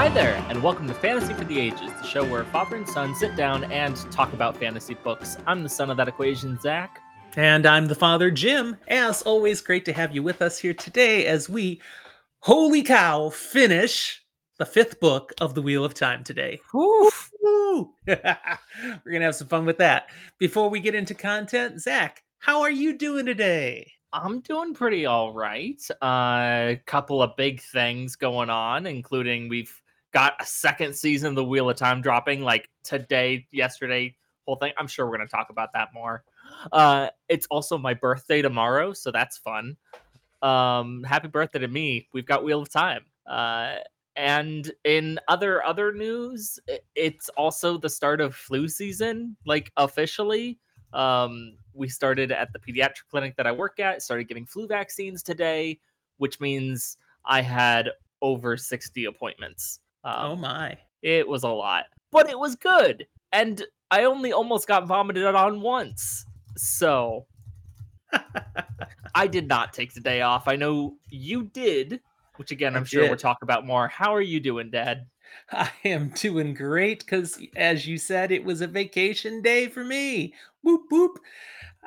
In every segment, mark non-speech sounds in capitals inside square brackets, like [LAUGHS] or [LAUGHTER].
Hi there, and welcome to Fantasy for the Ages, the show where father and son sit down and talk about fantasy books. I'm the son of that equation, Zach. And I'm the father, Jim. As always, great to have you with us here today as we, holy cow, finish the fifth book of the Wheel of Time today. [LAUGHS] We're going to have some fun with that. Before we get into content, Zach, how are you doing today? I'm doing pretty all right. A uh, couple of big things going on, including we've got a second season of the Wheel of Time dropping like today, yesterday, whole thing. I'm sure we're to talk about that more. Uh, it's also my birthday tomorrow, so that's fun. Um, happy birthday to me. We've got Wheel of Time. Uh, and in other other news, it's also the start of flu season, like officially. Um, we started at the pediatric clinic that I work at, started getting flu vaccines today, which means I had over 60 appointments. Um, oh my. It was a lot, but it was good. And I only almost got vomited on once. So [LAUGHS] I did not take the day off. I know you did, which again, I'm I sure did. we'll talk about more. How are you doing, Dad? I am doing great because, as you said, it was a vacation day for me. Boop, boop.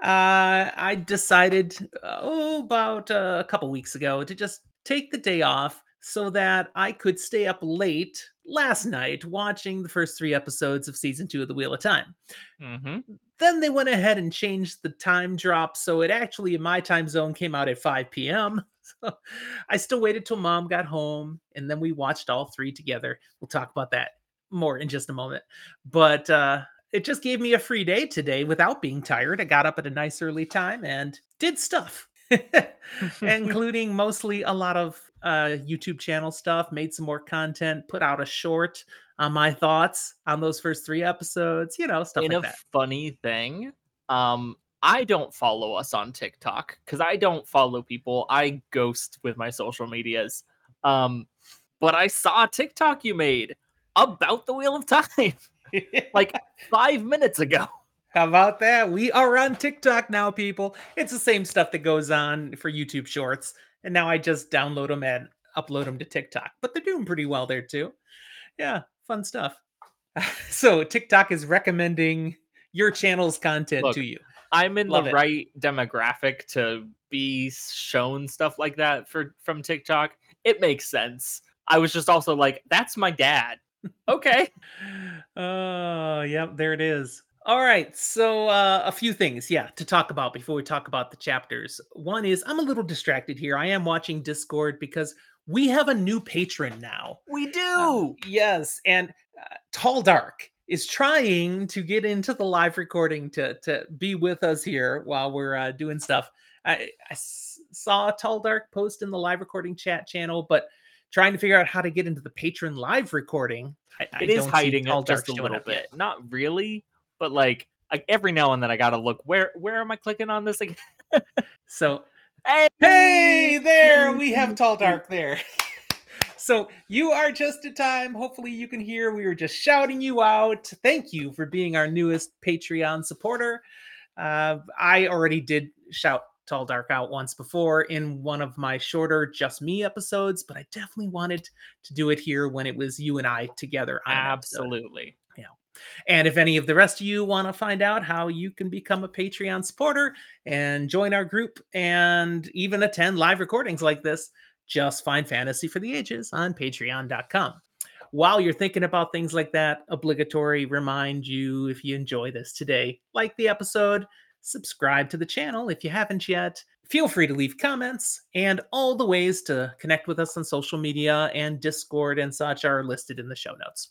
Uh, I decided, oh, about uh, a couple weeks ago to just take the day off so that I could stay up late last night watching the first three episodes of season two of The Wheel of Time. Mm-hmm. Then they went ahead and changed the time drop. So it actually, in my time zone, came out at 5 p.m. [LAUGHS] So I still waited till mom got home and then we watched all three together. We'll talk about that more in just a moment. But uh, it just gave me a free day today without being tired. I got up at a nice early time and did stuff, [LAUGHS] [LAUGHS] including mostly a lot of uh, YouTube channel stuff, made some more content, put out a short on my thoughts on those first three episodes, you know, stuff In like a that. funny thing, um, I don't follow us on TikTok because I don't follow people. I ghost with my social medias. Um, but I saw a TikTok you made about the Wheel of Time [LAUGHS] like five minutes ago. How about that? We are on TikTok now, people. It's the same stuff that goes on for YouTube Shorts and now I just download them and upload them to TikTok. But they're doing pretty well there too. Yeah, fun stuff. [LAUGHS] so TikTok is recommending your channel's content Look, to you. I'm in Love the it. right demographic to be shown stuff like that for from TikTok. It makes sense. I was just also like, that's my dad. [LAUGHS] Okay. Oh, uh, yep, there it is. All right, so uh, a few things, yeah, to talk about before we talk about the chapters. One is I'm a little distracted here. I am watching Discord because we have a new patron now. We uh, do. Uh, yes, and uh, Tall Dark is trying to get into the live recording to to be with us here while we're uh, doing stuff. I, I s- saw Tall Dark post in the live recording chat channel, but trying to figure out how to get into the patron live recording. I, it I is hiding it just a little bit. Yet. Not really but like, like every now and then I gotta look where where am I clicking on this again? [LAUGHS] so hey, hey there we have [LAUGHS] tall dark there. [LAUGHS] so you are just in time. Hopefully you can hear we were just shouting you out. Thank you for being our newest Patreon supporter. Uh, I already did shout Tall Dark out once before in one of my shorter Just Me episodes, but I definitely wanted to do it here when it was you and I together. Absolutely. And if any of the rest of you want to find out how you can become a Patreon supporter and join our group and even attend live recordings like this, just find Fantasy for the Ages on patreon.com. While you're thinking about things like that, obligatory remind you if you enjoy this today, like the episode, subscribe to the channel if you haven't yet. Feel free to leave comments, and all the ways to connect with us on social media and Discord and such are listed in the show notes.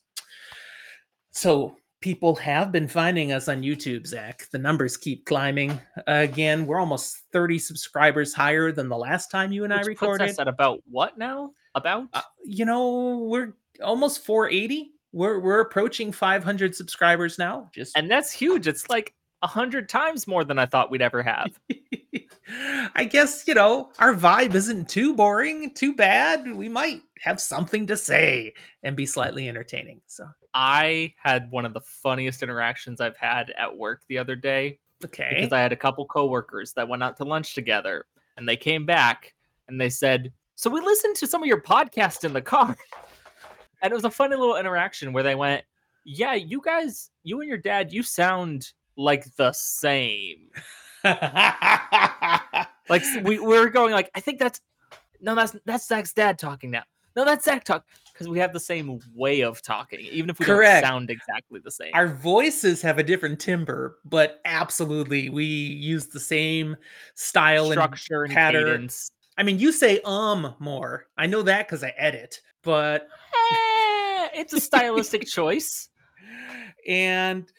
So people have been finding us on YouTube, Zach. The numbers keep climbing. again, we're almost 30 subscribers higher than the last time you and Which I recorded. Puts us at about what now? About? Uh, you know, we're almost 480. We're we're approaching 500 subscribers now. Just and that's huge. It's like a hundred times more than I thought we'd ever have. [LAUGHS] I guess, you know, our vibe isn't too boring, too bad. We might have something to say and be slightly entertaining. So I had one of the funniest interactions I've had at work the other day. Okay. Because I had a couple coworkers that went out to lunch together and they came back and they said, So we listened to some of your podcast in the car. [LAUGHS] and it was a funny little interaction where they went, "Yeah, you guys, you and your dad, you sound like the same." [LAUGHS] Like we, we were going like, I think that's no, that's that's Zach's dad talking now. No, that's Zach talk because we have the same way of talking, even if we Correct. don't sound exactly the same. Our voices have a different timbre, but absolutely we use the same style and structure and pattern. cadence. I mean, you say um more. I know that because I edit, but Eh, it's a stylistic [LAUGHS] choice. and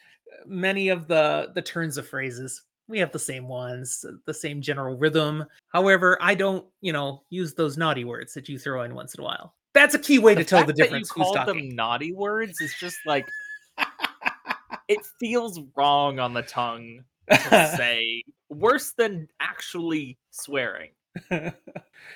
many of the the turns of phrases we have the same ones the same general rhythm however i don't you know use those naughty words that you throw in once in a while that's a key way to tell the fact that difference You called talking them naughty words. It's just like [LAUGHS] it feels wrong on the tongue to say. Worse than actually swearing. [LAUGHS]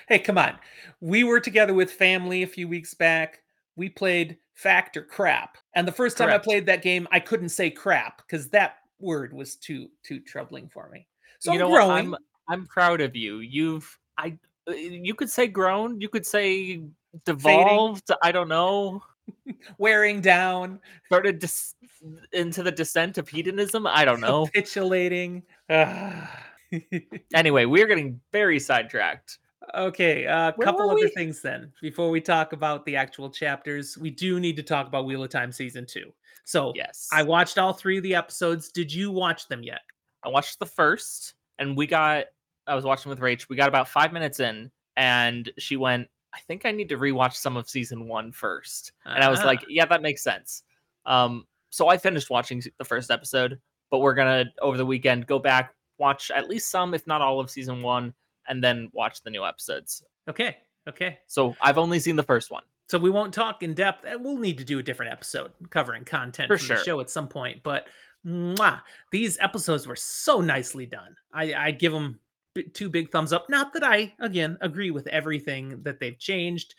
hey come on we were together with family a few weeks back we played fact or crap and the first time i played that game i couldn't say crap because that word was too too troubling for me so you I'm know what? growing. I'm I'm proud of you. You've I uh, you could say grown, you could say devolved, I don't know. [LAUGHS] wearing down Started dis- into the descent of hedonism, I don't know. capitulating. [SIGHS] [LAUGHS] Anyway, we're getting very sidetracked. okay, a Where couple other things then. Before we talk about the actual chapters, we do need to talk about Wheel of Time season two. So Yes. I watched all three of the episodes. Did you watch them yet? I watched the first and we got I was watching with Rach. We got about 5 minutes in and she went, "I think I need to rewatch some of season one first. And I was like, Ah, "Yeah, that makes sense." Um so I finished watching the first episode, but we're going to over the weekend go back watch at least some if not all of season 1 and then watch the new episodes. okay, okay. So I've only seen the first one. So we won't talk in depth. and We'll need to do a different episode covering content For from the show at some point. But mwah, these episodes were so nicely done. I, I give them two big thumbs up. Not that I, again, agree with everything that they've changed,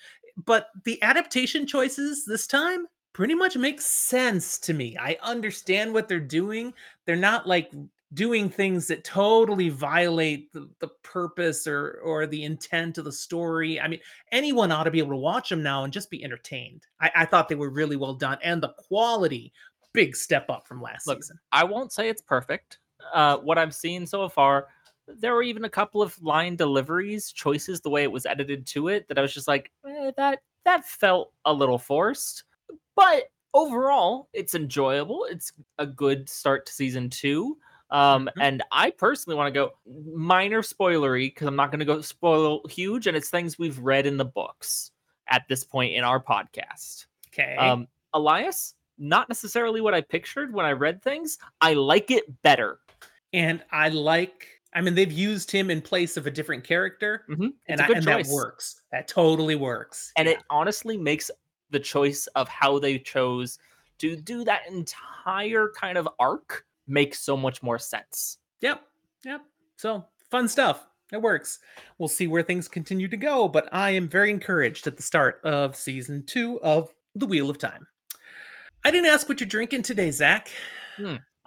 but the adaptation choices this time pretty much make sense to me. I understand what they're doing. They're not like doing things that totally violate the, the purpose or or the intent of the story. I mean, anyone ought to be able to watch them now and just be entertained. I, I thought they were really well done, and the quality, big step up from last Look, season. I won't say it's perfect. Uh, what I've seen so far, there were even a couple of line deliveries, choices, the way it was edited to it, that I was just like, eh, that that felt a little forced. But overall, it's enjoyable. It's a good start to season two. Um, Mhm. and I personally want to go minor spoilery because I'm not going to go spoil huge, and it's things we've read in the books at this point in our podcast. Okay. Um, Elias, not necessarily what I pictured when I read things. I like it better. and I like. I mean, they've used him in place of a different character, Mm-hmm. and, It's a I, and that works. That totally works. And Yeah. it honestly makes the choice of how they chose to do that entire kind of arc make so much more sense. Yep. Yep. So fun stuff. It works. We'll see where things continue to go, but I am very encouraged at the start of season two of The Wheel of Time. I didn't ask what you're drinking today, Zach.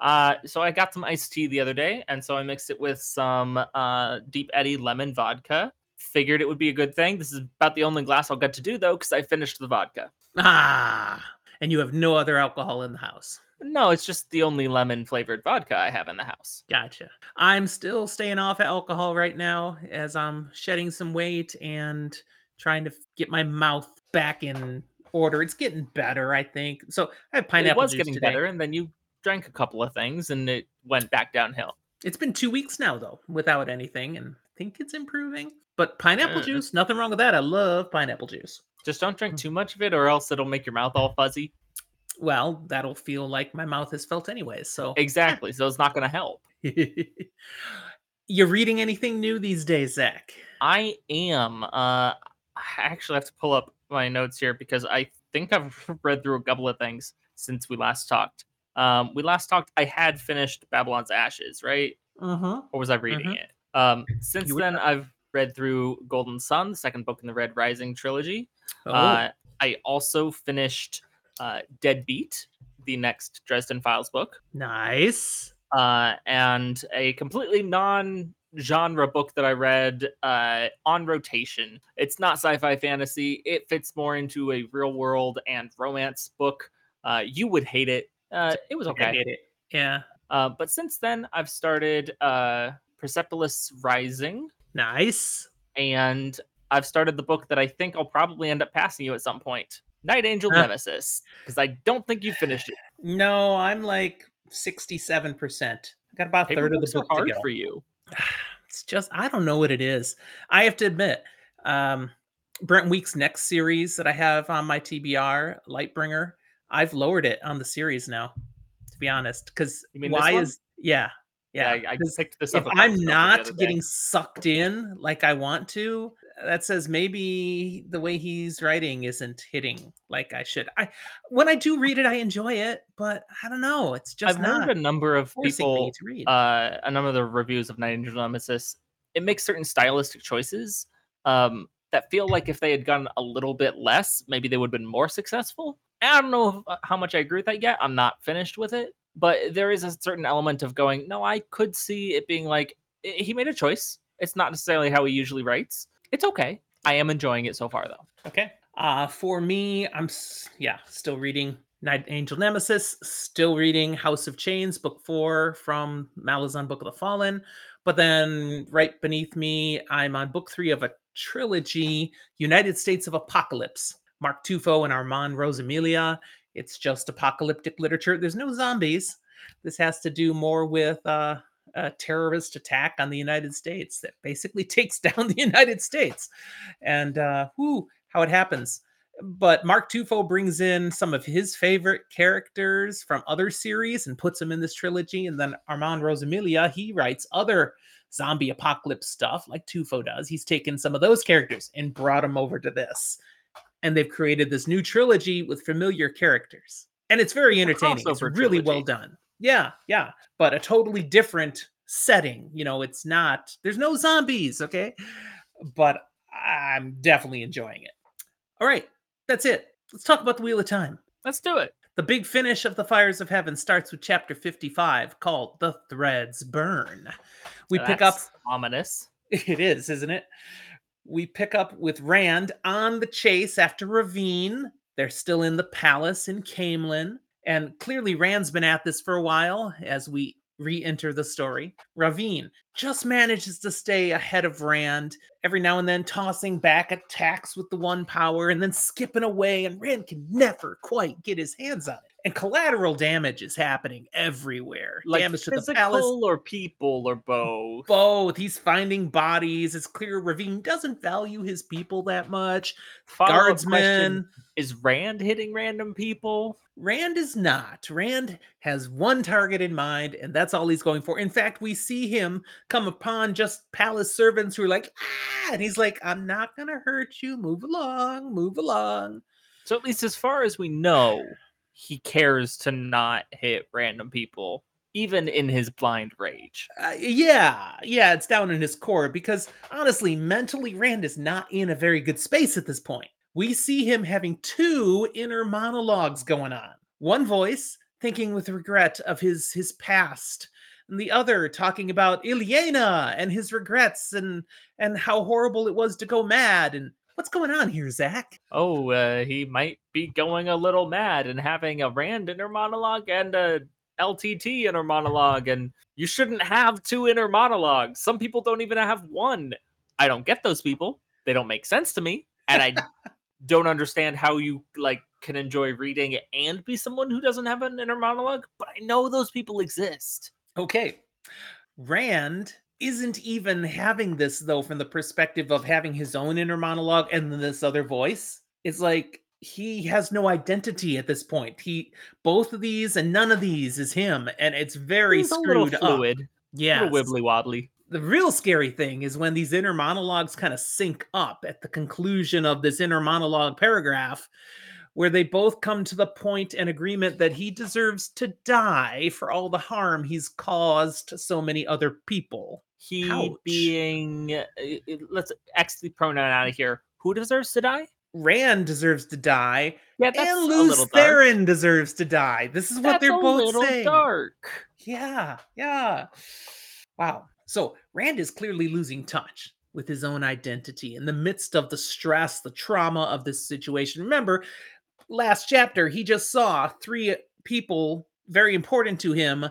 Uh, so I got some iced tea the other day, and so I mixed it with some uh, Deep Eddy lemon vodka. Figured it would be a good thing. This is about the only glass I'll get to do though, because I finished the vodka. Ah, and you have no other alcohol in the house. No, it's just the only lemon flavored vodka I have in the house. Gotcha. I'm still staying off alcohol right now as I'm shedding some weight and trying to get my mouth back in order. It's getting better, I think. So I have pineapple it was juice getting today. better, and then you drank a couple of things, and it went back downhill. It's been two weeks now though, without anything, and I think it's improving. But pineapple Mm. juice, nothing wrong with that. I love pineapple juice. Just don't Mm. drink too much of it, or else it'll make your mouth all fuzzy. Well, that'll feel like my mouth has felt anyways. So Exactly. So it's not going to help. [LAUGHS] you're reading anything new these days, Zach? I am. Uh, I actually have to pull up my notes here because I think I've [LAUGHS] read through a couple of things since we last talked. Um, we last talked. I had finished Babylon's Ashes, right? Uh-huh. Or was I reading Mhm. it? Um, since You then, not. I've read through Golden Son, the second book in the Red Rising trilogy. Oh, Uh, I also finished uh, Deadbeat, the next Dresden Files book, nice. uh, and a completely non genre book that I read uh, on rotation. It's not sci-fi fantasy. It fits more into a real world and romance book. Uh, you would hate it. Uh, it was I okay. get it. Yeah. Uh, but since then, I've started uh, Persepolis Rising, Nice. and I've started the book that I think I'll probably end up passing you at some point. Night Angel Huh. Nemesis, because I don't think you finished it. No, I'm like 67%. I got about a third of the book to hard go. for you. [SIGHS] It's just I don't know what it is. I have to admit, um, Brent Weeks' next series that I have on my TBR, Lightbringer, I've lowered it on the series now. To be honest, because You mean this why is yeah yeah? Yeah, I, I picked this if up. a I'm not getting sucked in like I want to, that says maybe the way he's writing isn't hitting like I should. I when I do read it, I enjoy it, but I don't know. It's just I've not heard a number of people me to read. uh, a number of the reviews of Night Angel Nemesis, it makes certain stylistic choices um, that feel like if they had gone a little bit less, maybe they would have been more successful. I don't know uh, how much I agree with that yet. I'm not finished with it, but there is a certain element of going, no, I could see it being like "I- he made a choice. It's not necessarily how he usually writes. It's okay. I am enjoying it so far, though. Okay. Uh for me, I'm yeah, still reading Night Angel Nemesis, still reading House of Chains, book four from Malazan Book of the Fallen. But then right beneath me, I'm on book three of a trilogy, United States of Apocalypse. Mark Tufo and Armand Rosamilia. It's just apocalyptic literature. There's no zombies. This has to do more with uh, a terrorist attack on the United States that basically [LAUGHS] takes down the United States. And uh, how it happens. But Mark Tufo brings in some of his favorite characters from other series and puts them in this trilogy. And then Armand Rosamilia, he writes other zombie apocalypse stuff like Tufo does. He's taken some of those characters and brought them over to this. And they've created this new trilogy with familiar characters. And it's very entertaining. It's really well done. Yeah, yeah. But a totally different setting. You know, it's not, there's no zombies, okay? But I'm definitely enjoying it. All right, that's it. Let's talk about the Wheel of Time. Let's do it. The big finish of the Fires of Heaven starts with chapter 55 called The Threads Burn. We pick up ominous. [LAUGHS] it is, isn't it? We pick up with Rand on the chase after Rahvin. They're still in the palace in Caemlyn. And clearly, Rand's been at this for a while as we re enter the story. Rahvin just manages to stay ahead of Rand, every now and then tossing back attacks with the one power and then skipping away. And Rand can never quite get his hands on it. And collateral damage is happening everywhere. Like damage to the palace, or people or both. both. He's finding bodies. It's clear Rahvin doesn't value his people that much. Question, Guardsmen. Is Rand hitting random people? Rand is not. Rand has one target in mind, and that's all he's going for. In fact, we see him come upon just palace servants who are like, ah, and he's like, I'm not gonna hurt you. Move along, move along. So at least as far as we know, he cares to not hit random people, even in his blind rage. Uh, yeah, yeah, it's down in his core because honestly, mentally, Rand is not in a very good space at this point. We see him having two inner monologues going on. One voice thinking with regret of his his past, and the other talking about Ilyena and his regrets and and how horrible it was to go mad. And what's going on here, Zach? Oh, uh, he might be going a little mad and having a Rand inner monologue and a LTT inner monologue, and you shouldn't have two inner monologues. Some people don't even have one. I don't get those people. They don't make sense to me, and I don't understand how you like can enjoy reading and be someone who doesn't have an inner monologue. But I know those people exist. Okay. Rand isn't even having this though from the perspective of having his own inner monologue and this other voice. It's like he has no identity at this point. He both of these and none of these is him and it's very He's screwed up. fluid, Yeah. wibbly wobbly. The real scary thing is when these inner monologues kind of sync up at the conclusion of this inner monologue paragraph where they both come to the point and agreement that he deserves to die for all the harm he's caused so many other people. He Ouch. being, uh, let's X the pronoun out of here. Who deserves to die? Rand deserves to die, Yeah, that's and Lews dark. Therin deserves to die. This is what That's they're a both little saying. dark. Yeah, yeah. Wow. So Rand is clearly losing touch with his own identity in the midst of the stress, the trauma of this situation. Remember, last chapter, he just saw three people very important to him.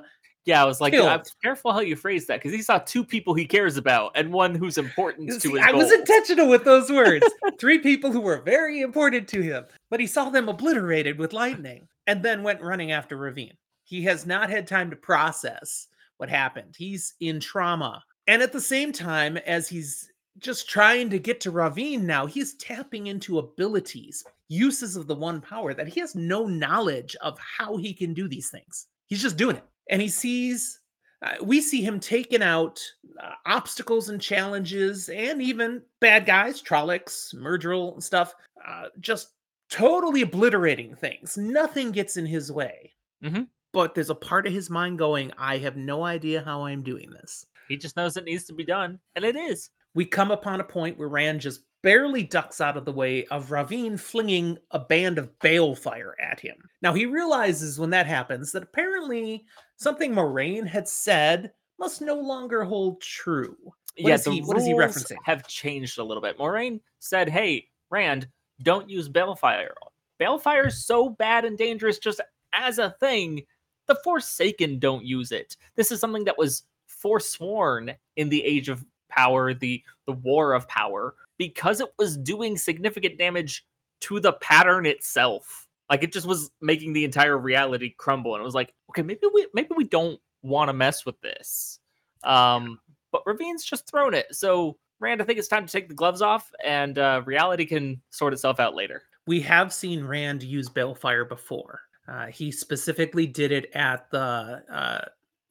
Yeah, I was like. I'm careful how you phrase that because he saw two people he cares about and one who's important to See, his I was intentional with those words. [LAUGHS] three people who were very important to him, but he saw them obliterated with lightning and then went running after Rahvin. He has not had time to process what happened. He's in trauma. And at the same time, as he's just trying to get to Rahvin now, he's tapping into abilities, uses of the one power that he has no knowledge of how he can do these things. He's just doing it. And he sees, uh, we see him taking out uh, obstacles and challenges and even bad guys, Trollocs, Myrddraal, and stuff, uh, just totally obliterating things. Nothing gets in his way. Mhm. But there's a part of his mind going, I have no idea how I'm doing this. He just knows it needs to be done, and it is. We come upon a point where Rand just barely ducks out of the way of Rahvin flinging a band of balefire at him. Now he realizes when that happens that apparently something Moiraine had said must no longer hold true. What yeah, is the he- what is he referencing? have changed a little bit. Moiraine said, "Hey, Rand, don't use balefire. Balefire is so bad and dangerous just as a thing. The Forsaken don't use it. This is something that was forsworn in the Age of Power, the the War of Power, because it was doing significant damage to the pattern itself. Like it just was making the entire reality crumble, and it was like, okay, maybe we maybe we don't want to mess with this. Um, but Rahvin's just thrown it. So Rand, I think it's time to take the gloves off, and uh, reality can sort itself out later. we have seen Rand use balefire before. Uh, he specifically did it at the uh,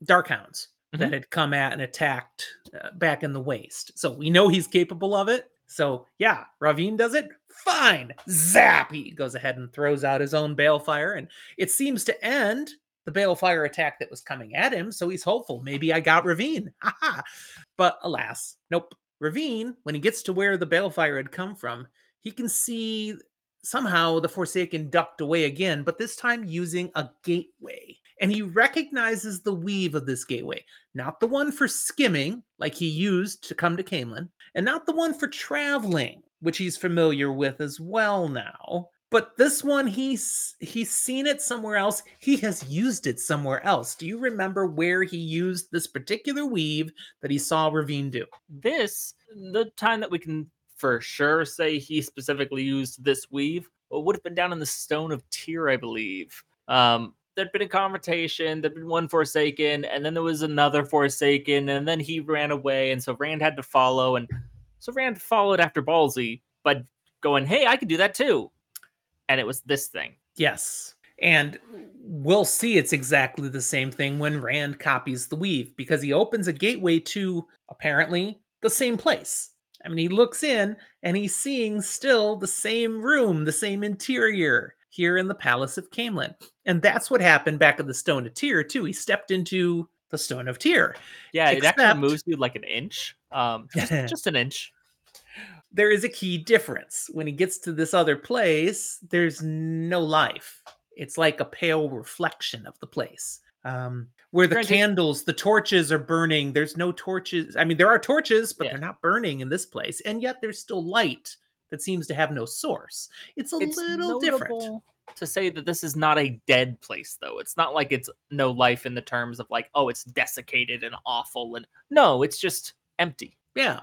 Darkhounds that Mhm. had come at and attacked uh, back in the Waste. So we know he's capable of it. So yeah, Rahvin does it. Fine. Zap! He goes ahead and throws out his own balefire, and it seems to end the balefire attack that was coming at him. So he's hopeful. Maybe I got Rahvin. [LAUGHS] Haha. But alas, nope. Rahvin, when he gets to where the balefire had come from, he can see somehow the Forsaken ducked away again, but this time using a gateway. And he recognizes the weave of this gateway, not the one for skimming, like he used to come to Caemlyn, and not the one for traveling, which he's familiar with as well now. But this one, he's he's seen it somewhere else. He has used it somewhere else. Do you remember where he used this particular weave that he saw Rahvin do? This, the time that we can for sure say he specifically used this weave, would have been down in the Stone of Tear, I believe. Um, there'd been a confrontation, there'd been one Forsaken, and then there was another Forsaken, and then he ran away, and so Rand had to follow, and so Rand followed after Ballsy, but going, hey, I could do that too. And it was this thing. Yes. And we'll see it's exactly the same thing when Rand copies the weave because he opens a gateway to apparently the same place. I mean, he looks in and he's seeing still the same room, the same interior here in the Palace of Camelin. And that's what happened back at the Stone of Tear, too. He stepped into the Stone of Tear. Yeah, it actually moves you like an inch. Um, [LAUGHS] just, just an inch. There is a key difference. When he gets to this other place, there's no life. It's like a pale reflection of the place. Um, where the Granted- candles, the torches are burning. There's no torches. I mean, there are torches, but Yeah. they're not burning in this place. And yet there's still light that seems to have no source. It's a it's little different. to say that this is not a dead place though it's not like it's no life in the terms of like oh it's desiccated and awful and no it's just empty Yeah.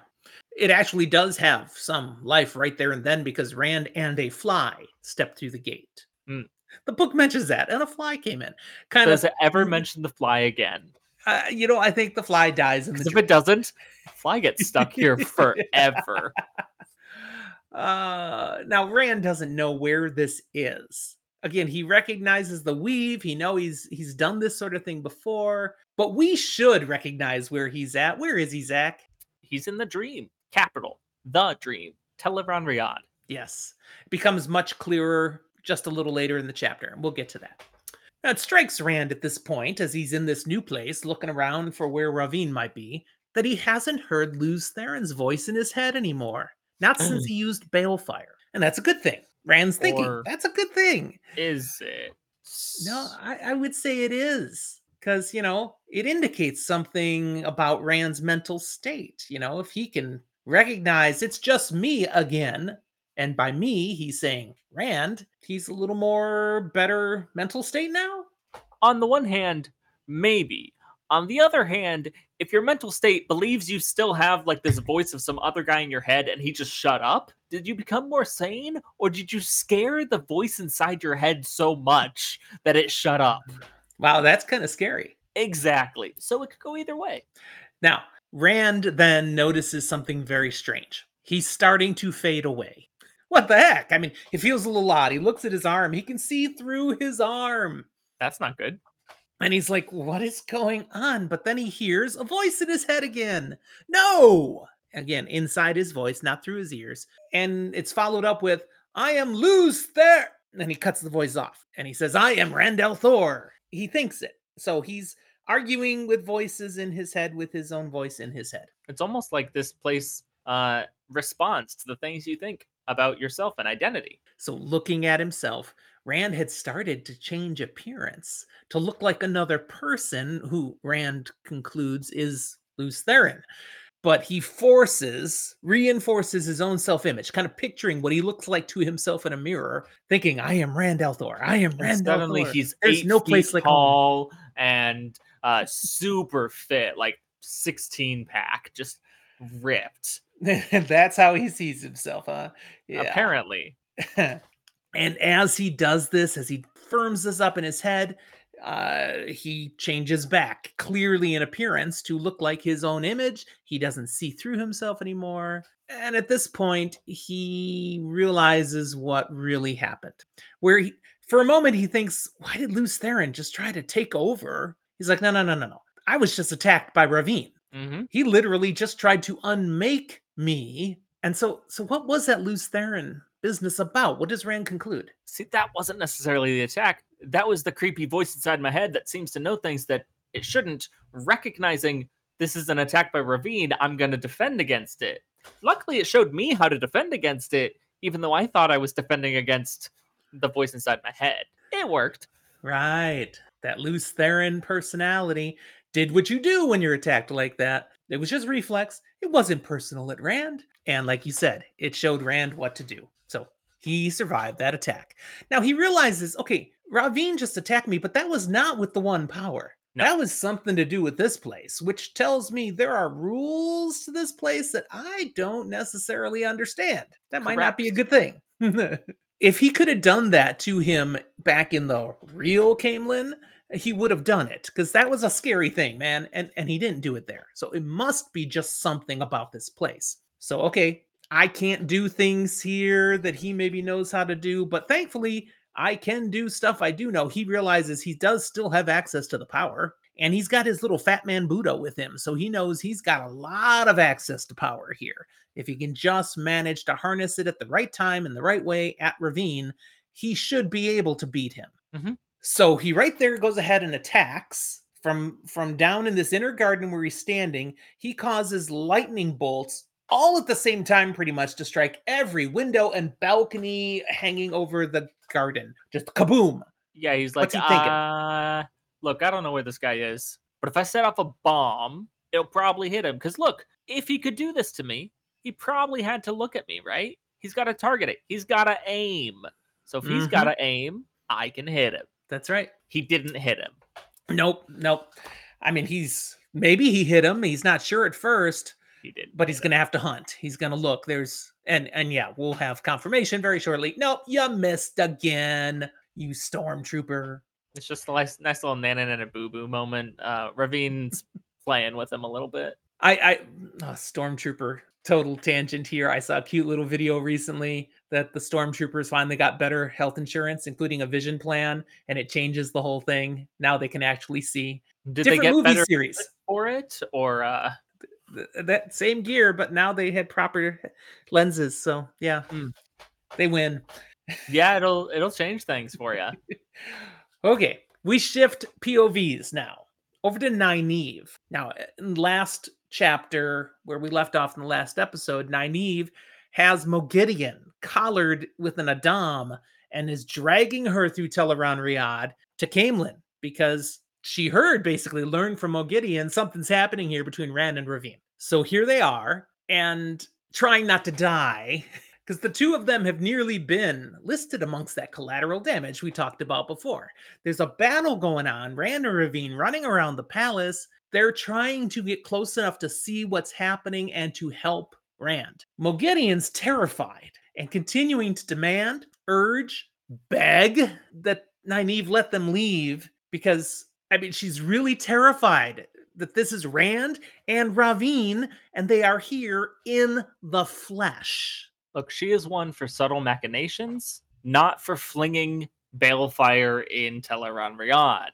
It actually does have some life right there and then because Rand and a fly stepped through the gate. Mm. The book mentions that, and a fly came in. Kind does of, it ever Mhm. mention the fly again uh, you know, I think the fly dies in the. if dream. it doesn't the fly gets stuck here [LAUGHS] forever Uh, now Rand doesn't know where this is. Again, he recognizes the weave. He know he's he's done this sort of thing before, but we should recognize where he's at. Where is he, Zach? he's in the dream capital the dream Tel'aran'rhiod Yes. It becomes much clearer just a little later in the chapter, and we'll get to that. Now, it strikes Rand at this point, as he's in this new place looking around for where Rahvin might be, that he hasn't heard Lews Therin's voice in his head anymore. Not since mm. he used Balefire. And that's a good thing. Rand's thinking, Or- that's a good thing. is it No, I, I would say it is. because you know it indicates something about Rand's mental state. You know, if he can recognize it's just me again, and by me he's saying Rand, he's a little more better mental state now. On the one hand, maybe. On the other hand, if your mental state believes you still have like this voice of some other guy in your head and he just shut up, did you become more sane or did you scare the voice inside your head so much that it shut up? Wow, that's kind of scary. Exactly. So it could go either way. Now, Rand then notices something very strange. He's starting to fade away. What the heck? I mean, he feels a little odd. He looks at his arm. He can see through his arm. That's not good. And he's like, What is going on? But then he hears a voice in his head again. No! Again, inside his voice, not through his ears. And it's followed up with, I am Lews Therin. And he cuts the voice off and he says, I am Rand Thor. He thinks it. So he's arguing with voices in his head with his own voice in his head. It's almost like this place uh, responds to the things you think about yourself and identity. So looking at himself, Rand had started to change appearance to look like another person who Rand concludes is Lews Therin. But he forces, reinforces his own self image, kind of picturing what he looks like to himself in a mirror, thinking, I am Rand al'Thor. I am And Rand suddenly he's There's eight no place feet like home. tall and uh, [LAUGHS] super fit, like 16 pack, just ripped. [LAUGHS] That's how he sees himself, huh? Yeah. Apparently. [LAUGHS] and as he does this, as he firms this up in his head, uh, he changes back clearly in appearance to look like his own image. He doesn't see through himself anymore. And at this point, he realizes what really happened. Where he, for a moment, he thinks, why did Lews Therin just try to take over? He's like, no, no, no, no, no. I was just attacked by Rahvin. hmm He literally just tried to unmake me. And so, so what was that Lews Therin business about? What does Rand conclude? See, that wasn't necessarily the attack. That was the creepy voice inside my head that seems to know things that it shouldn't, recognizing this is an attack by Rahvin, I'm going to defend against it. Luckily, it showed me how to defend against it, even though I thought I was defending against the voice inside my head. It worked. Right. That Lews Therin personality did what you do when you're attacked like that. It was just reflex. It wasn't personal at Rand. And like you said, it showed Rand what to do. He survived that attack. Now he realizes, okay, Rahvin just attacked me, but that was not with the one power. No. That was something to do with this place, which tells me there are rules to this place that I don't necessarily understand. That might not be a good thing. [LAUGHS] if he could have done that to him back in the real Caemlyn, he would have done it because that was a scary thing, man. And and he didn't do it there. So it must be just something about this place. So okay, I can't do things here that he maybe knows how to do, but thankfully I can do stuff I do know. He realizes he does still have access to the power. And he's got his little fat man Buddha with him. So he knows he's got a lot of access to power here. If he can just manage to harness it at the right time and the right way at Rahvin, he should be able to beat him. Mhm. So he right there goes ahead and attacks from from down in this inner garden where he's standing. He causes lightning bolts all at the same time, pretty much to strike every window and balcony hanging over the garden. Just kaboom! Yeah, he's like, What's he thinking? uh, look, I don't know where this guy is, but if I set off a bomb, it'll probably hit him. Because look, if he could do this to me, he probably had to look at me, right? He's got to target it. He's got to aim. So if he's Mhm. got to aim, I can hit him. That's right. He didn't hit him. Nope, nope. I mean, he's maybe he hit him. He's not sure at first, He did. but he's gonna have to hunt. He's gonna look. There's and and yeah, we'll have confirmation very shortly. Nope, you missed again, you stormtrooper. It's just a nice, nice little nana and a boo boo moment. Uh, Rahvin's [LAUGHS] playing with him a little bit. I I oh, stormtrooper. Total tangent here. I saw a cute little video recently that the stormtroopers finally got better health insurance, including a vision plan, and it changes the whole thing. Now they can actually see. Did Different they get movie better series. for it, or uh, th- that same gear, but now they had proper lenses. So yeah, Hmm. they win. yeah, it'll it'll change things for you. [LAUGHS] Okay, we shift POVs now over to Nynaeve. Now, in last chapter where we left off in the last episode, Nynaeve has Moghedien collared with an a'dam and is dragging her through Tel'aran'rhiod to Caemlyn because she heard basically learned from Moghedien something's happening here between Rand and Rahvin. So here they are, and trying not to die, [LAUGHS] because the two of them have nearly been listed amongst that collateral damage we talked about before. There's a battle going on, Rand and Rahvin running around the palace. They're trying to get close enough to see what's happening and to help Rand. Moghedien's terrified and continuing to demand, urge, beg that Nynaeve let them leave because I mean she's really terrified that this is Rand and Rahvin and they are here in the flesh. Look, she is one for subtle machinations, not for flinging balefire in Tel'aran'rhiod.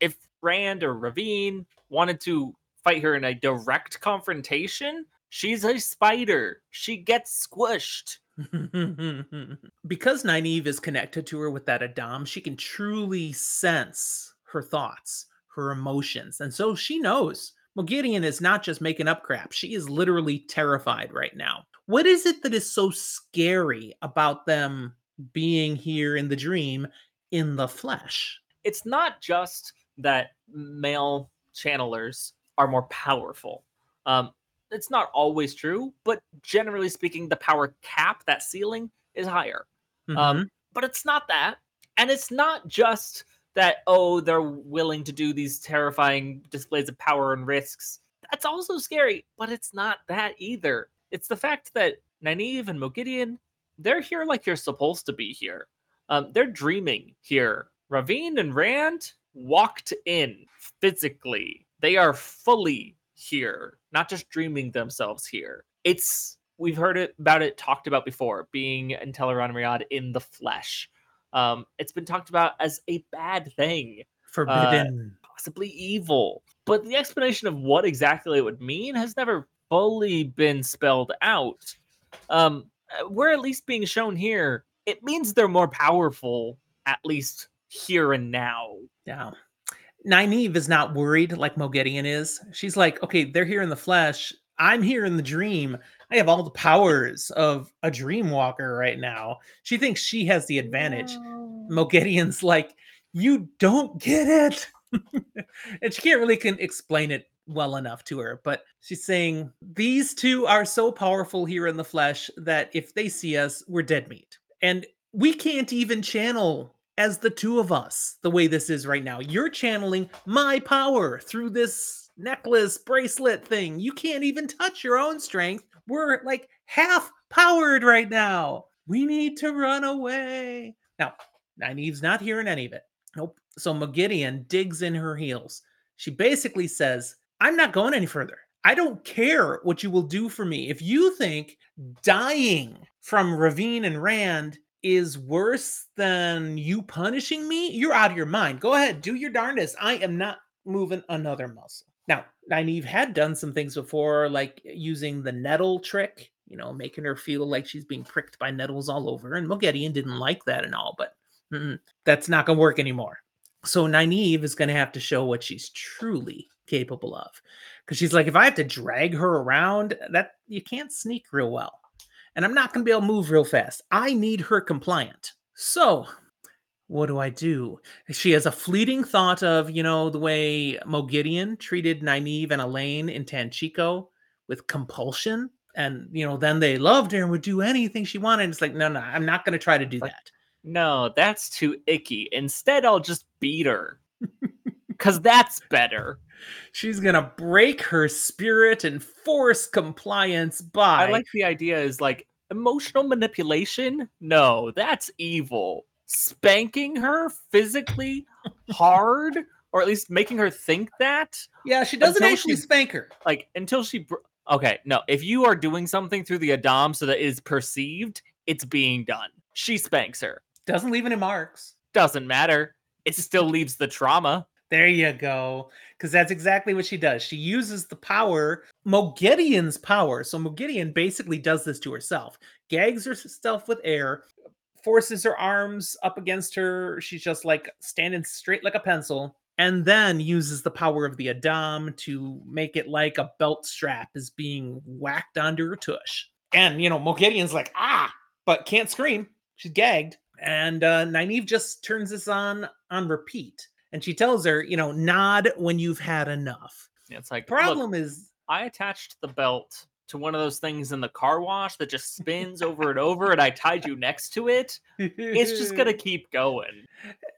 If Rand or Rahvin wanted to fight her in a direct confrontation, she's a spider. She gets squished. [LAUGHS] because Nynaeve is connected to her with that a'dam, she can truly sense her thoughts, her emotions. And so she knows Moghedien is not just making up crap. She is literally terrified right now. What is it that is so scary about them being here in the dream in the flesh? It's not just that male channelers are more powerful. Um, it's not always true, but generally speaking, the power cap, that ceiling, is higher. Mm-hmm. Um, but it's not that. And it's not just that, oh, they're willing to do these terrifying displays of power and risks. That's also scary, but it's not that either. It's the fact that Nynaeve and Moghedien, they're here like you're supposed to be here. Um, they're dreaming here. Rahvin and Rand walked in physically. They are fully here, not just dreaming themselves here. It's we've heard it about it talked about before, being in Tel'aran'rhiod in the flesh. Um, it's been talked about as a bad thing, forbidden, uh, possibly evil. But the explanation of what exactly it would mean has never fully been spelled out. Um, we're at least being shown here. It means they're more powerful, at least here and now. Yeah. Nynaeve is not worried like Moghedien is. She's like, okay, they're here in the flesh. I'm here in the dream. I have all the powers of a dream walker right now. She thinks she has the advantage. Oh. Moghedien's like, you don't get it. [LAUGHS] and she can't really can explain it well enough to her, but she's saying these two are so powerful here in the flesh that if they see us, we're dead meat. And we can't even channel as the two of us the way this is right now. You're channeling my power through this necklace bracelet thing. You can't even touch your own strength. We're like half powered right now. We need to run away. Now, Nynaeve's not hearing any of it. Nope. So Moghedien digs in her heels. She basically says, I'm not going any further. I don't care what you will do for me. If you think dying from Rahvin and Rand is worse than you punishing me, you're out of your mind. Go ahead, do your darndest. I am not moving another muscle. Now, Nynaeve had done some things before, like uh, using the nettle trick, you know, making her feel like she's being pricked by nettles all over. And Moghedien didn't like that and all, but that's not going to work anymore. So Nynaeve is going to have to show what she's truly capable of. Because she's like, if I have to drag her around, that you can't sneak real well and I'm not going to be able to move real fast. I need her compliant. So, what do I do? She has a fleeting thought of, you know, the way Moghedien treated Nynaeve and Elayne in Tanchico with compulsion. And, you know, then they loved her and would do anything she wanted. It's like, no, no, I'm not going to try to do that. No, that's too icky. Instead, I'll just beat her. [LAUGHS] Because that's better. She's gonna break her spirit and force compliance by. I like the idea is like emotional manipulation. No, that's evil. Spanking her physically hard, or at least making her think that. Yeah, she doesn't actually she, spank her. Like until she. Okay, no. If you are doing something through the a'dam so that it is perceived, it's being done. She spanks her. Doesn't leave any marks. Doesn't matter. It still leaves the trauma. There you go. Because that's exactly what she does. She uses the power, Moghedien's power. So Moghedien basically does this to herself, gags herself with air, forces her arms up against her. She's just like standing straight like a pencil, and then uses the power of the a'dam to make it like a belt strap is being whacked onto her tush. And, you know, Moghedien's like, ah, but can't scream. She's gagged. And uh, Nynaeve just turns this on on repeat and she tells her, you know, nod when you've had enough. Yeah, it's like Problem look, is, I attached the belt to one of those things in the car wash that just spins over and over, and I tied you next to it. It's just gonna [LAUGHS] keep going.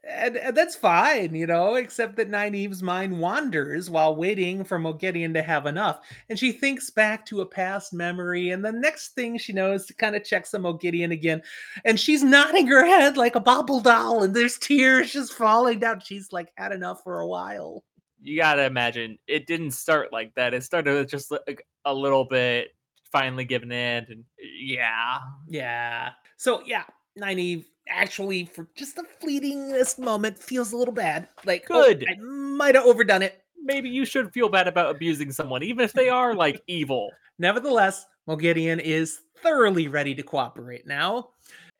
and, and that's fine, you know, except that Nynaeve's mind wanders while waiting for Moghedien to have enough. And she thinks back to a past memory, and the next thing she knows to kind of checks on Moghedien again. And she's nodding her head like a bobble doll, and there's tears just falling down. She's like had enough for a while. You gotta imagine it didn't start like that. It started with just like a little bit, finally giving in, and yeah, Yeah. So yeah, Nynaeve actually for just the fleetingest moment feels a little bad. Like oh, Good. I might have overdone it. maybe you should feel bad about abusing someone, even if they are like [LAUGHS] evil. Nevertheless, Moghedien is thoroughly ready to cooperate now.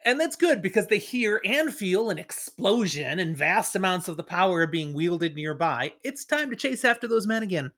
And that's good because they hear and feel an explosion and vast amounts of the power being wielded nearby. It's time to chase after those men again.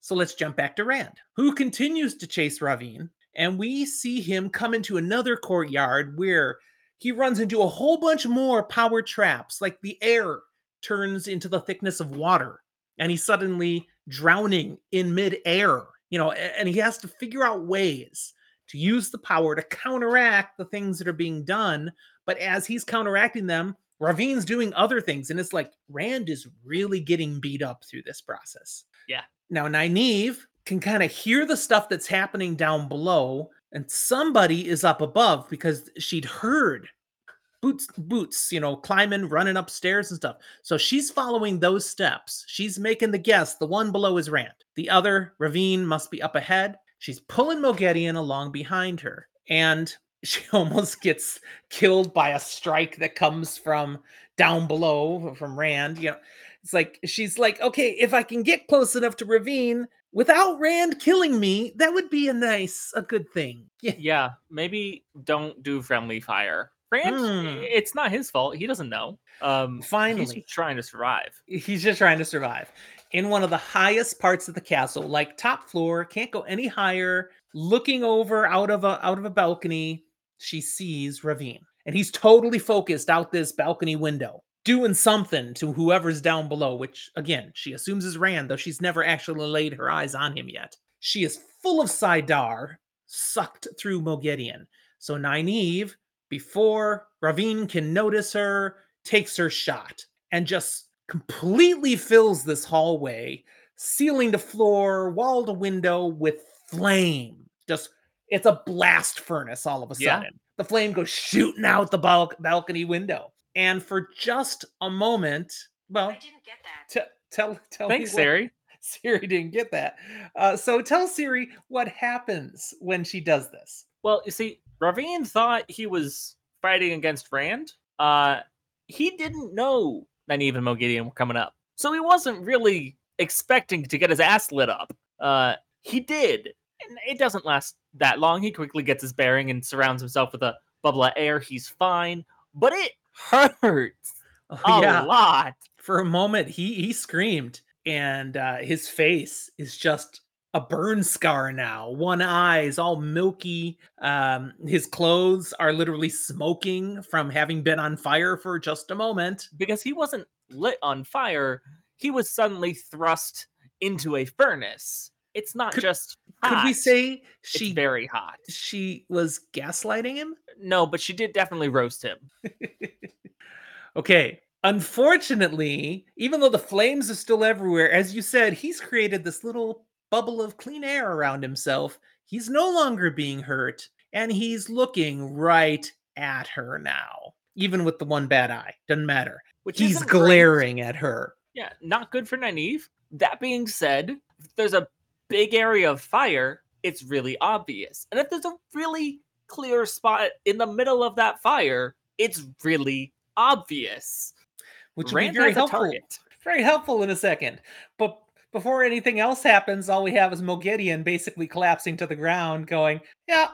So let's jump back to Rand, who continues to chase Rahvin. And we see him come into another courtyard where he runs into a whole bunch more power traps, like the air turns into the thickness of water, and he's suddenly drowning in midair. You know, and he has to figure out ways to use the power to counteract the things that are being done. But as he's counteracting them, Rahvin's doing other things, and it's like Rand is really getting beat up through this process. Yeah. Now Nynaeve can kind of hear the stuff that's happening down below, and somebody is up above because she'd heard boots boots you know climbing running upstairs and stuff so she's following those steps she's making the guess the one below is rand the other Rahvin must be up ahead she's pulling moghedien along behind her and [LAUGHS] she almost gets killed by a strike that comes from down below from rand you know it's like she's like okay if i can get close enough to Rahvin without rand killing me that would be a nice a good thing [LAUGHS] yeah Yeah, maybe don't do friendly fire. Rand, Hmm. it's not his fault. He doesn't know. Um, Finally. just trying to survive. he's just trying to survive in one of the highest parts of the castle like top floor can't go any higher. Looking over out of a out of a balcony she sees Rahvin and he's totally focused out this balcony window doing something to whoever's down below which again she assumes is rand though she's never actually laid her eyes on him yet. She is full of saidar sucked through moghedien so Nynaeve, before Rahvin can notice her takes her shot and just completely fills this hallway, ceiling to floor, wall to window with flame. Just it's a blast furnace all of a Yeah. sudden. The flame goes shooting out the bal- balcony window. And for just a moment, well, I didn't get that. t- tell tell Thanks, me what- Siri. [LAUGHS] Siri didn't get that. Uh, so tell Siri what happens when she does this. Well, you see, Rahvin thought he was fighting against Rand. Uh, he didn't know Nynaeve and Moghedien were coming up, so he wasn't really expecting to get his ass lit up. Uh, he did, and it doesn't last that long. He quickly gets his bearing and surrounds himself with a bubble of air. He's fine, but it hurts [LAUGHS] Oh, a lot. for a moment he he screamed and uh his face is just a burn scar now one eye is all milky um his clothes are literally smoking from having been on fire for just a moment because he wasn't lit on fire. He was suddenly thrust into a furnace. It's not Could- just could we hot, say it's she very hot. she was gaslighting him No, but she did definitely roast him. [LAUGHS] okay unfortunately even though the flames are still everywhere as you said he's created this little bubble of clean air around himself he's no longer being hurt and he's looking right at her now even with the one bad eye doesn't matter Which he's isn't great. glaring at her Yeah, not good for Nynaeve. That being said, if there's a big area of fire, it's really obvious. And if there's a really clear spot in the middle of that fire, it's really obvious. which will be very helpful very helpful in a second but before anything else happens all we have is Moghedien basically collapsing to the ground going yeah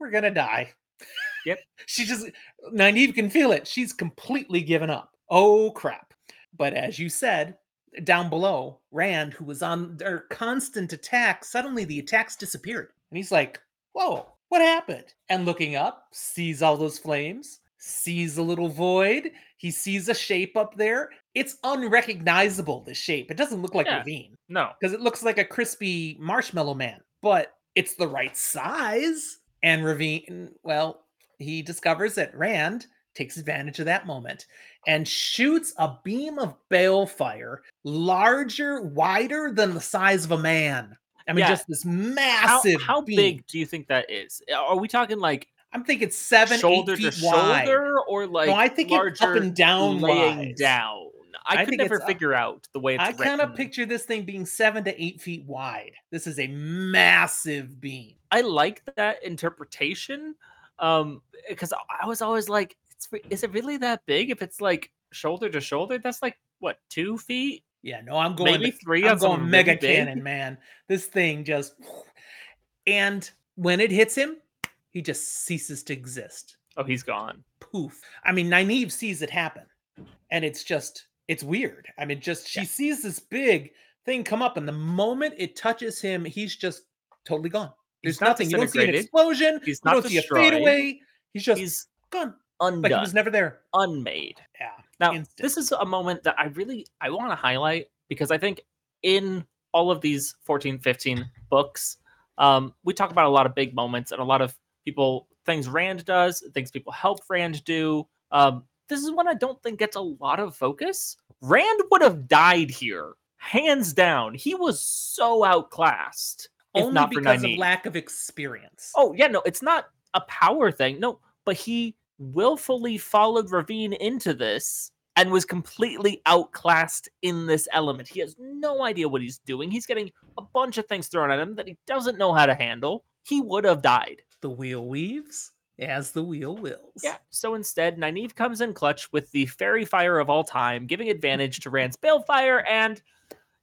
we're gonna die. Yep. [LAUGHS] she just Nynaeve can feel it. She's completely given up. Oh crap. But as you said down below rand who was on their constant attack suddenly the attacks disappeared. And he's like whoa what happened? And looking up sees all those flames sees a little void. He sees a shape up there. It's unrecognizable, the shape. It doesn't look like Yeah. Rahvin No. because it looks like a crispy marshmallow man, but it's the right size. And Rahvin, well, he discovers that Rand takes advantage of that moment and shoots a beam of balefire larger, wider than the size of a man. I mean, Yeah. just this How, massive. how beam. big do you think that is? Are we talking like I'm thinking seven, shoulder eight to feet wide. shoulder or like I think it's up larger and down laying wise. down? I, I could never figure out the way it's I kind of picture this thing being seven to eight feet wide. This is a massive beam. I like that interpretation. Um, because I was always like, it's, is it really that big? If it's like shoulder to shoulder, that's like what two feet, Yeah, no, I'm going. maybe three. I'm going mega cannon, man. This thing just, and when it hits him, he just ceases to exist. Oh, he's gone. Poof. I mean, Nynaeve sees it happen, and it's just, it's weird. I mean, just she Yeah. sees this big thing come up, and the moment it touches him, he's just totally gone. There's He's not nothing. You don't see an explosion. He's you not don't see a destroyed. fadeaway. He's just He's gone. undone, Like he was never there. unmade. Yeah. Now, Instant. this is a moment that I really I want to highlight because I think in all of these 14, 15 books, um, we talk about a lot of big moments and a lot of people things Rand does, things people help Rand do. Um, this is one I don't think gets a lot of focus. Rand would have died here, hands down. He was so outclassed, Only not because of lack of experience. Oh yeah, no, it's not a power thing. No, but he willfully followed Rahvin into this and was completely outclassed in this element. He has no idea what he's doing. He's getting a bunch of things thrown at him that he doesn't know how to handle. He would have died. The wheel weaves as the wheel wills. Yeah. So instead, Nynaeve comes in clutch with the fairy fire of all time, giving advantage to Rand's [LAUGHS] balefire, and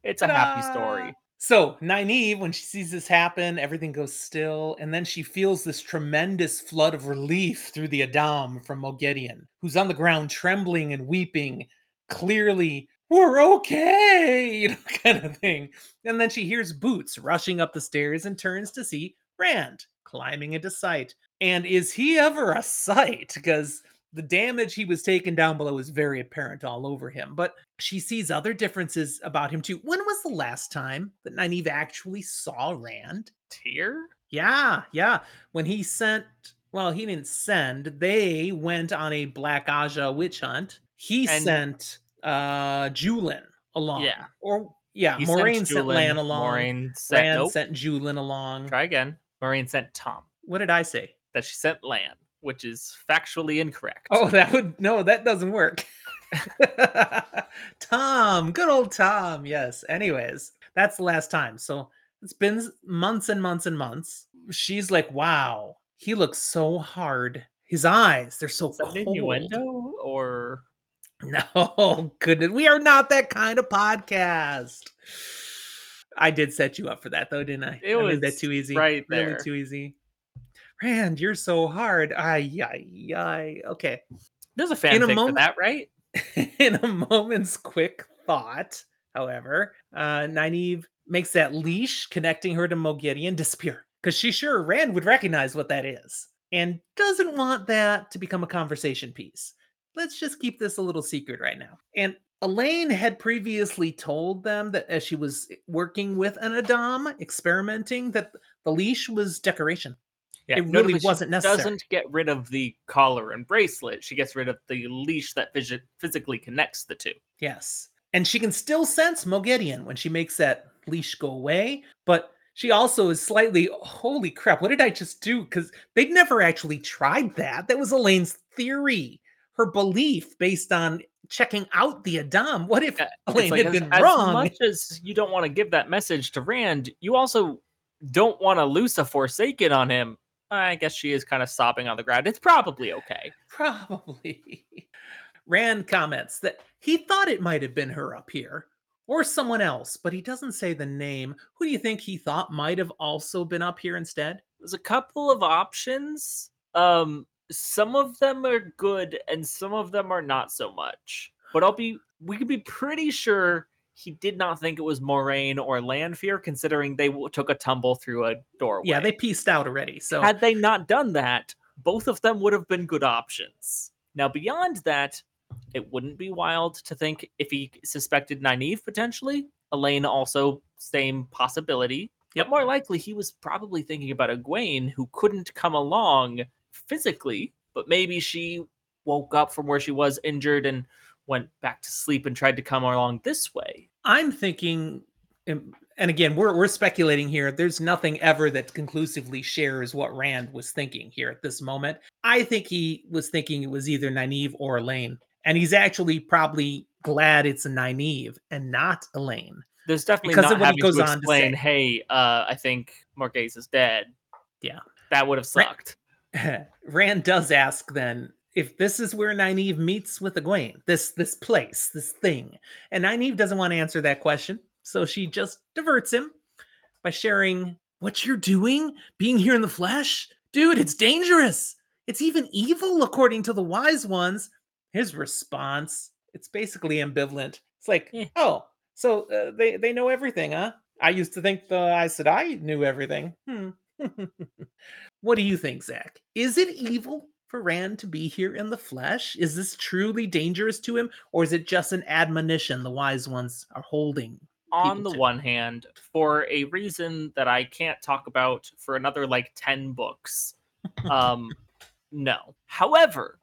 it's a happy story. So Nynaeve, when she sees this happen, everything goes still, and then she feels this tremendous flood of relief through the a'dam from Moghedien, who's on the ground trembling and weeping, clearly, we're okay, [LAUGHS] you know, kind of thing. And then she hears Boots rushing up the stairs and turns to see Rand climbing into sight. And is he ever a sight? Because the damage he was taken down below is very apparent all over him. But she sees other differences about him too. When was the last time that Nynaeve actually saw Rand? Tear? Yeah, yeah. When he sent, well, he didn't send. They went on a Black Ajah witch hunt. He And- sent uh Juilin along. Yeah. Or yeah, He Moiraine sent Julian, Lan along. Moiraine sent, Rand nope. sent Juilin along. Try again. Moiraine sent Tom. What did I say? That she sent Lan, which is factually incorrect. Oh, that would no, that doesn't work. [LAUGHS] Tom, good old Tom. Yes. Anyways, that's the last time. So it's been months and months and months. She's like, wow, he looks so hard. His eyes, they're so Is that cold. innuendo or [LAUGHS] No, goodness. We are not that kind of podcast. I did set you up for that though, didn't I? It I made that too easy. right Really there. too easy. Rand, you're so hard. Ay, ay, ay. Okay. there's a In a moment- that, right? [LAUGHS] in a moment's quick thought, however, uh, Nynaeve makes that leash connecting her to Moghedien disappear because she's sure Rand would recognize what that is and doesn't want that to become a conversation piece. Let's just keep this a little secret right now. And Elayne had previously told them that as she was eh, working with an a'dam, experimenting, that the leash was decoration. Yeah, It really wasn't necessary. Doesn't get rid of the collar and bracelet. She gets rid of the leash that phys- physically connects the two. Yes. And she can still sense Moghedien when she makes that leash go away, but she also is slightly, holy crap, what did I just do? Because they'd never actually tried that. That was Elayne's theory, her belief based on checking out the a'dam. What if Yeah, [LAUGHS] Elayne like, had as, been as wrong? As much as you don't want to give that message to Rand, you also don't want to lose a Forsaken on him. I guess she is kind of sobbing on the ground. It's probably okay. [LAUGHS] Probably. Rand comments that he thought it might have been her up here or someone else, but he doesn't say the name. Who do you think he thought might have also been up here instead? There's a couple of options. Um, some of them are good and some of them are not so much. But I'll be we could be pretty sure he did not think it was Moiraine or Lanfear, considering they took a tumble through a doorway. Yeah, they pieced out already. So had they not done that, both of them would have been good options. Now, beyond that, it wouldn't be wild to think if he suspected Nynaeve potentially. Elayne also same possibility. Yep. But more likely, he was probably thinking about Egwene, who couldn't come along physically, but maybe she woke up from where she was injured and went back to sleep and tried to come along this way. I'm thinking, and and again, we're we're speculating here. There's nothing ever that conclusively shares what Rand was thinking here at this moment. I think he was thinking it was either Nynaeve or Elayne, and he's actually probably glad it's a Nynaeve and not Elayne. There's definitely Because of what he goes to on to explain, say. hey, uh, I think Morgase is dead. Yeah. That would have sucked. [LAUGHS] Rand does ask then if this is where Nynaeve meets with Egwene, this this place, this thing. And Nynaeve doesn't want to answer that question, so she just diverts him by sharing what you're doing, being here in the flesh. Dude, it's dangerous. It's even evil according to the wise ones. His response, it's basically ambivalent. It's like, Eh. "Oh, so uh, they they know everything, huh? I used to think the Aes Sedai knew everything." Hmm. [LAUGHS] what do you think, Zach? Is it evil for Rand to be here in the flesh? Is this truly dangerous to him, or is it just an admonition the wise ones are holding? On the to. one hand, for a reason that I can't talk about for another like 10 books, um, [LAUGHS] no. However,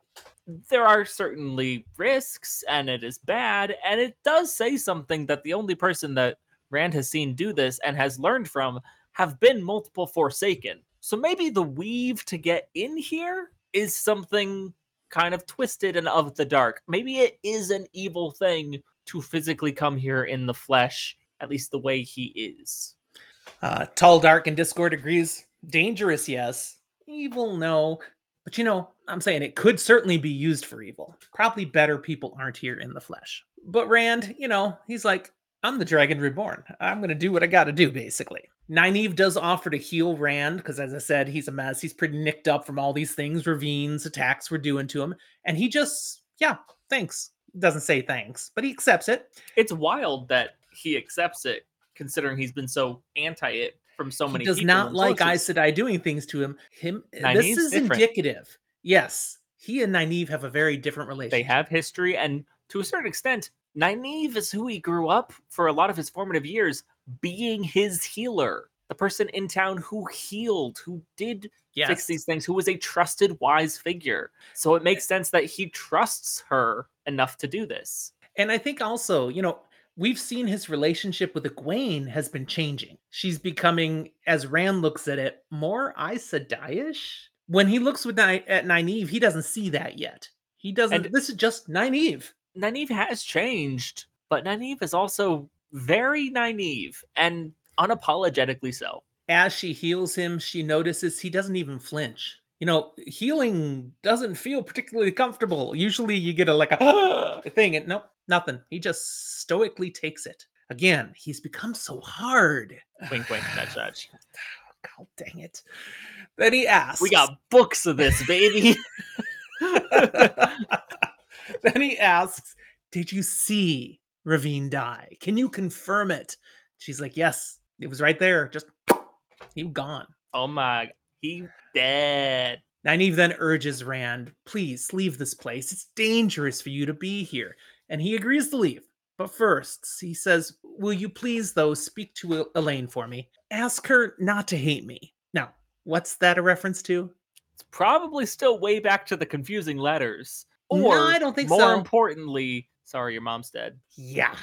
there are certainly risks and it is bad. And it does say something that the only person that Rand has seen do this and has learned from have been multiple Forsaken. So maybe the weave to get in here is something kind of twisted and of the dark. Maybe it is an evil thing to physically come here in the flesh, at least the way he is. Uh, Tall, Dark, and Discord agrees. Dangerous, yes. Evil, no. But you know, I'm saying it could certainly be used for evil. Probably better people aren't here in the flesh. But Rand, you know, he's like, I'm the Dragon Reborn. I'm going to do what I got to do, basically. Nynaeve does offer to heal Rand because, as I said, he's a mess. He's pretty nicked up from all these things, Rahvin's, attacks we're doing to him. And he just, yeah, thanks. Doesn't say thanks, but he accepts it. It's wild that he accepts it, considering he's been so anti it from so many he does not like Aes. Sedai doing things to him. Him. this is different. indicative. Yes, he and Nynaeve have a very different relationship. They have history, and to a certain extent, Nynaeve is who he grew up for a lot of his formative years, being his healer, the person in town who healed, who did yes. fix these things, who was a trusted, wise figure. So it makes sense that he trusts her enough to do this. And I think also, you know, we've seen his relationship with Egwene has been changing. She's becoming, as Rand looks at it, more Aes Sedai-ish. When he looks with Ny- at Nynaeve, he doesn't see that yet. He doesn't. And- this is just Nynaeve. Nynaeve has changed, but Nynaeve is also very naive and unapologetically so. As she heals him, she notices he doesn't even flinch. You know, healing doesn't feel particularly comfortable. Usually you get a like a [GASPS] thing, and nope, nothing. He just stoically takes it. Again, he's become so hard. Wink, wink, nudge, [SIGHS] nudge. God dang it. Then he asks. We got books of this, baby. [LAUGHS] [LAUGHS] then he asks, Did you see Rahvin die? Can you confirm it? She's like, Yes, it was right there. Just he gone. oh my, he dead. Nynaeve then urges Rand, please leave this place. It's dangerous for you to be here. And he agrees to leave. But first, he says, Will you please, though, speak to Elayne for me? Ask her not to hate me. Now, what's that a reference to? It's probably still way back to the confusing letters. Or No, I don't think so. more so. importantly, sorry, your mom's dead. Yeah.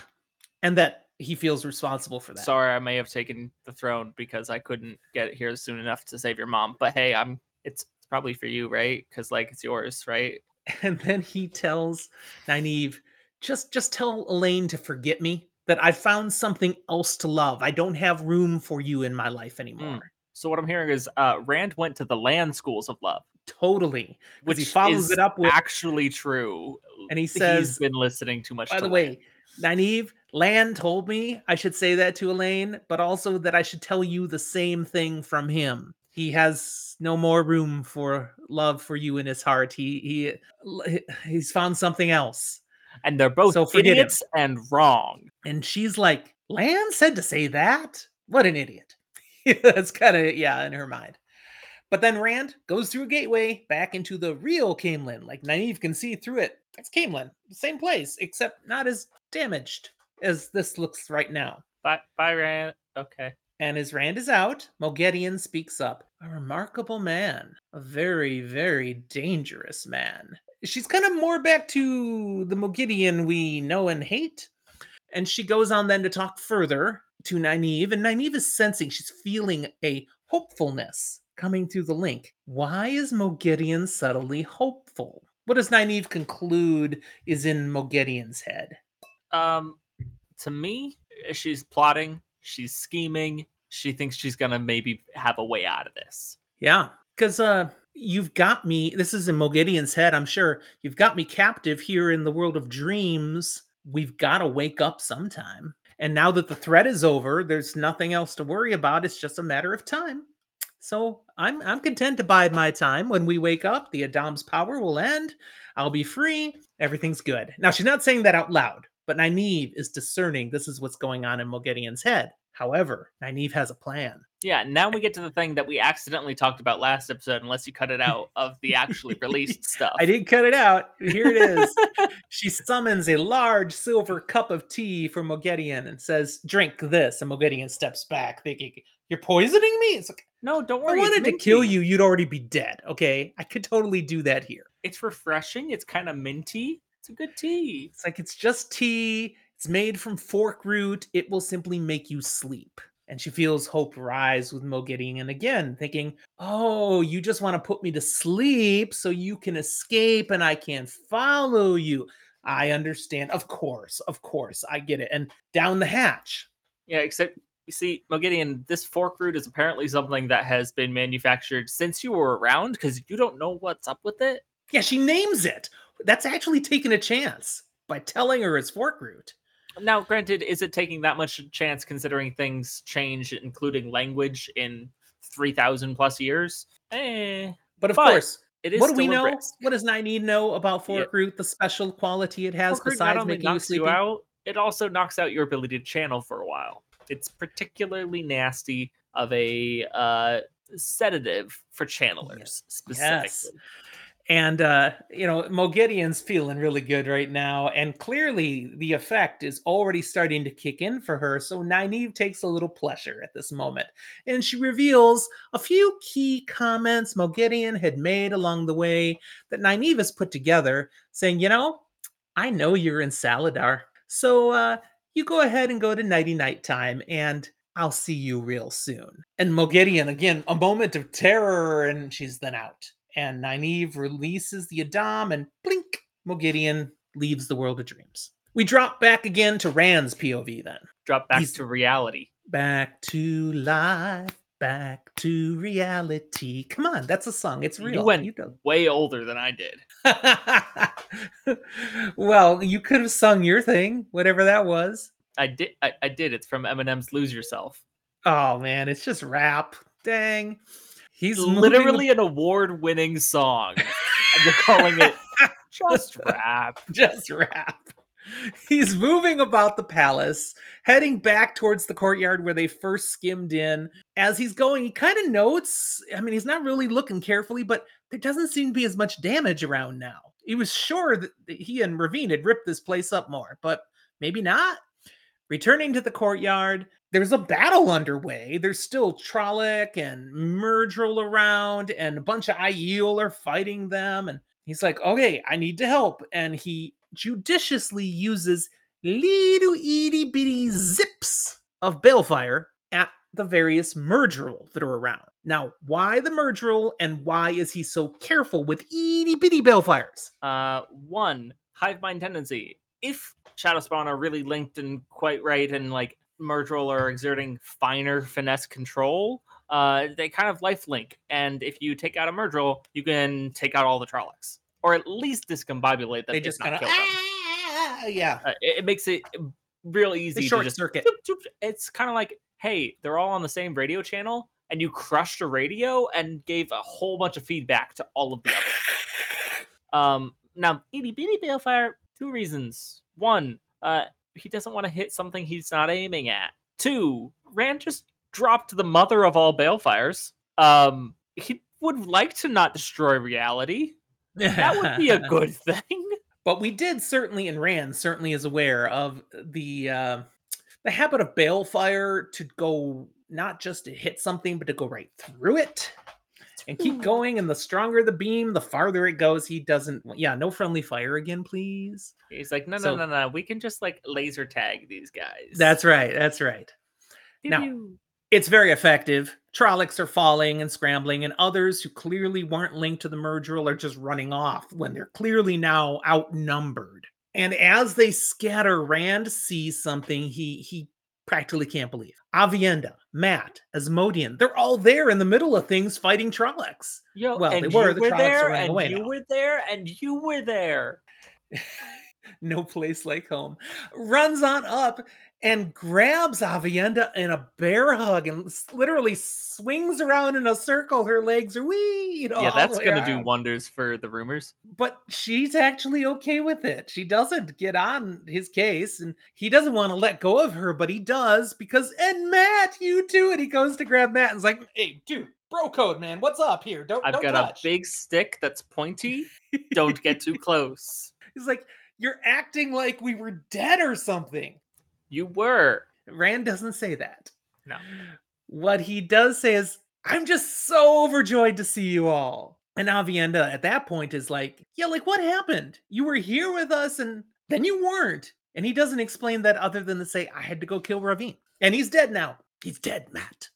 And that he feels responsible for that. Sorry, I may have taken the throne because I couldn't get here soon enough to save your mom. But hey, I'm it's probably for you, right? Because like it's yours, right? [LAUGHS] and then he tells Nynaeve, just just tell Elayne to forget me. That I found something else to love. I don't have room for you in my life anymore. So what I'm hearing is uh Rand went to the land schools of love, Totally. which Because he follows is it up with actually true. And he He's says- been listening too much. By to the way, naive Lan told me I should say that to Elayne, but also that I should tell you the same thing from him. He has no more room for love for you in his heart. He he he's found something else. and they're both So idiots and wrong. And she's like, Lan said to say that? What an idiot. [LAUGHS] That's kind of, yeah, in her mind. But then Rand goes through a gateway back into the real Caemlyn. Like Nynaeve can see through it. That's Caemlyn, same place, except not as damaged as this looks right now. Bye, bye, Rand. Okay. And as Rand is out, Moghedien speaks up. A remarkable man, a very, very dangerous man. She's kind of more back to the Moghedien we know and hate. And she goes on then to talk further to Nynaeve, and Nynaeve is sensing, she's feeling a hopefulness coming through the link. Why is Moghedien subtly hopeful? What does Nynaeve conclude is in Moghedien's head? Um, to me, she's plotting, she's scheming, she thinks she's gonna maybe have a way out of this. Yeah, because uh, you've got me. This is in Moghedien's head, I'm sure. You've got me captive here in the world of dreams. We've got to wake up sometime. And now that the threat is over, there's nothing else to worry about. It's just a matter of time. So I'm I'm content to bide my time. When we wake up, the a'dam's power will end. I'll be free. Everything's good. Now she's not saying that out loud, but Nynaeve is discerning this is what's going on in Moghedien's head. However, Nynaeve has a plan. Yeah, now we get to the thing that we accidentally talked about last episode, unless you cut it out of the actually released [LAUGHS] stuff. I didn't cut it out. Here it is. [LAUGHS] she summons a large silver cup of tea for Moghedien and says, Drink this. And Moghedien steps back, thinking, You're poisoning me? It's like, no, don't worry. If. I wanted to kill you, you'd already be dead. Okay. I could totally do that here. It's refreshing. It's kind of minty. It's a good tea. It's like it's just tea. It's made from fork root. It will simply make you sleep. And she feels hope rise with Moghedien again, thinking, Oh, you just want to put me to sleep so you can escape and I can follow you. I understand. Of course, of course, I get it. And down the hatch. Yeah, except you see, Moghedien, this fork root is apparently something that has been manufactured since you were around because you don't know what's up with it. Yeah, she names it. That's actually taking a chance by telling her it's fork root. Now, granted, is it taking that much chance considering things change, including language, in 3,000 plus years? Eh, But of But course, it is what do we know? risk. What does Nynaeve know about Yeah. fork root? The special quality it has Fork besides making you sleepy. out, it also knocks out your ability to channel for a while. It's particularly nasty of a uh, sedative for channelers, specifically. Yes. And uh, you know, Moghedien's feeling really good right now, and clearly the effect is already starting to kick in for her. So Nynaeve takes a little pleasure at this moment, and she reveals a few key comments Moghedien had made along the way that Nynaeve has put together, saying, "You know, I know you're in Salidar, so uh, you go ahead and go to nighty night time, and I'll see you real soon." And Moghedien again, a moment of terror, and she's then out and Nynaeve releases the a'dam, and blink, Moghedien leaves the world of dreams. We drop back again to Rand's POV then. Drop back He's- to reality. Back to life, back to reality. Come on, that's a song. It's real. You went- know. Way older than I did. [LAUGHS] well, you could have sung your thing, whatever that was. I did. I, I did. It's from Eminem's "Lose Yourself." Oh man, it's just rap. Dang. He's moving Literally an award-winning song. [LAUGHS] and you're calling it [LAUGHS] just rap. just rap. [LAUGHS] He's moving about the palace, heading back towards the courtyard where they first skimmed in. As he's going, he kind of notes, I mean, he's not really looking carefully, but there doesn't seem to be as much damage around now. He was sure that he and Rahvin had ripped this place up more, but maybe not. Returning to the courtyard, there's a battle underway. There's still Trolloc and Myrddraal around, and a bunch of Aiel are fighting them. And he's like, okay, I need to help. And he judiciously uses little itty bitty zips of balefire at the various Myrddraal that are around. Now, why the Myrddraal and why is he so careful with itty bitty balefires? Uh, one hive mind tendency. If Shadowspawn are really linked and quite right, and like Myrddraal are exerting finer finesse control, uh, they kind of life link. And if you take out a Myrddraal, you can take out all the Trollocs, or at least discombobulate them. They just kind of, ah, yeah, Uh, it, it makes it real easy they to short just circuit. zoop, zoop. It's kind of like, hey, they're all on the same radio channel, and you crushed a radio and gave a whole bunch of feedback to all of the others. [LAUGHS] Um, now, itty bitty balefire, two reasons. One, uh, he doesn't want to hit something he's not aiming at. Two, Rand just dropped the mother of all balefires. Um, he would like to not destroy reality. That would be a [LAUGHS] good thing. But we did certainly, and Rand certainly is aware of the uh, the habit of balefire to go not just to hit something, but to go right through it and keep going. And the stronger the beam, the farther it goes. He doesn't. Yeah, no friendly fire again, please. He's like, no, So- no, no, no. We can just like laser tag these guys. That's right. That's right. Pew, now- pew. It's very effective. Trollocs are falling and scrambling, and others who clearly weren't linked to the Myrddraal are just running off when they're clearly now outnumbered. And as they scatter, Rand sees something he he practically can't believe. Aviendha, Mat, Asmodean, they're all there in the middle of things fighting Trollocs. Yo, well, they were, You the were Trollocs are there, running and away you now. were there, and you were there. [LAUGHS] no place like home, runs on up and grabs Aviendha in a bear hug and literally swings around in a circle. Her legs are wee. You know, yeah, oh that's gonna do wonders for the rumors. But she's actually okay with it. She doesn't get on his case and he doesn't want to let go of her, but he does because, and Mat, you too. And he goes to grab Mat and is like, hey, dude, bro code, man. What's up here? Don't, I've don't got touch. a big stick that's pointy. [LAUGHS] Don't get too close. He's like, you're acting like we were dead or something. You were. Rand doesn't say that. No. What he does say is, I'm just so overjoyed to see you all. And Aviendha at that point is like, Yeah, like what happened? You were here with us and then you weren't. And he doesn't explain that other than to say, I had to go kill Rahvin. And he's dead now. He's dead, Mat.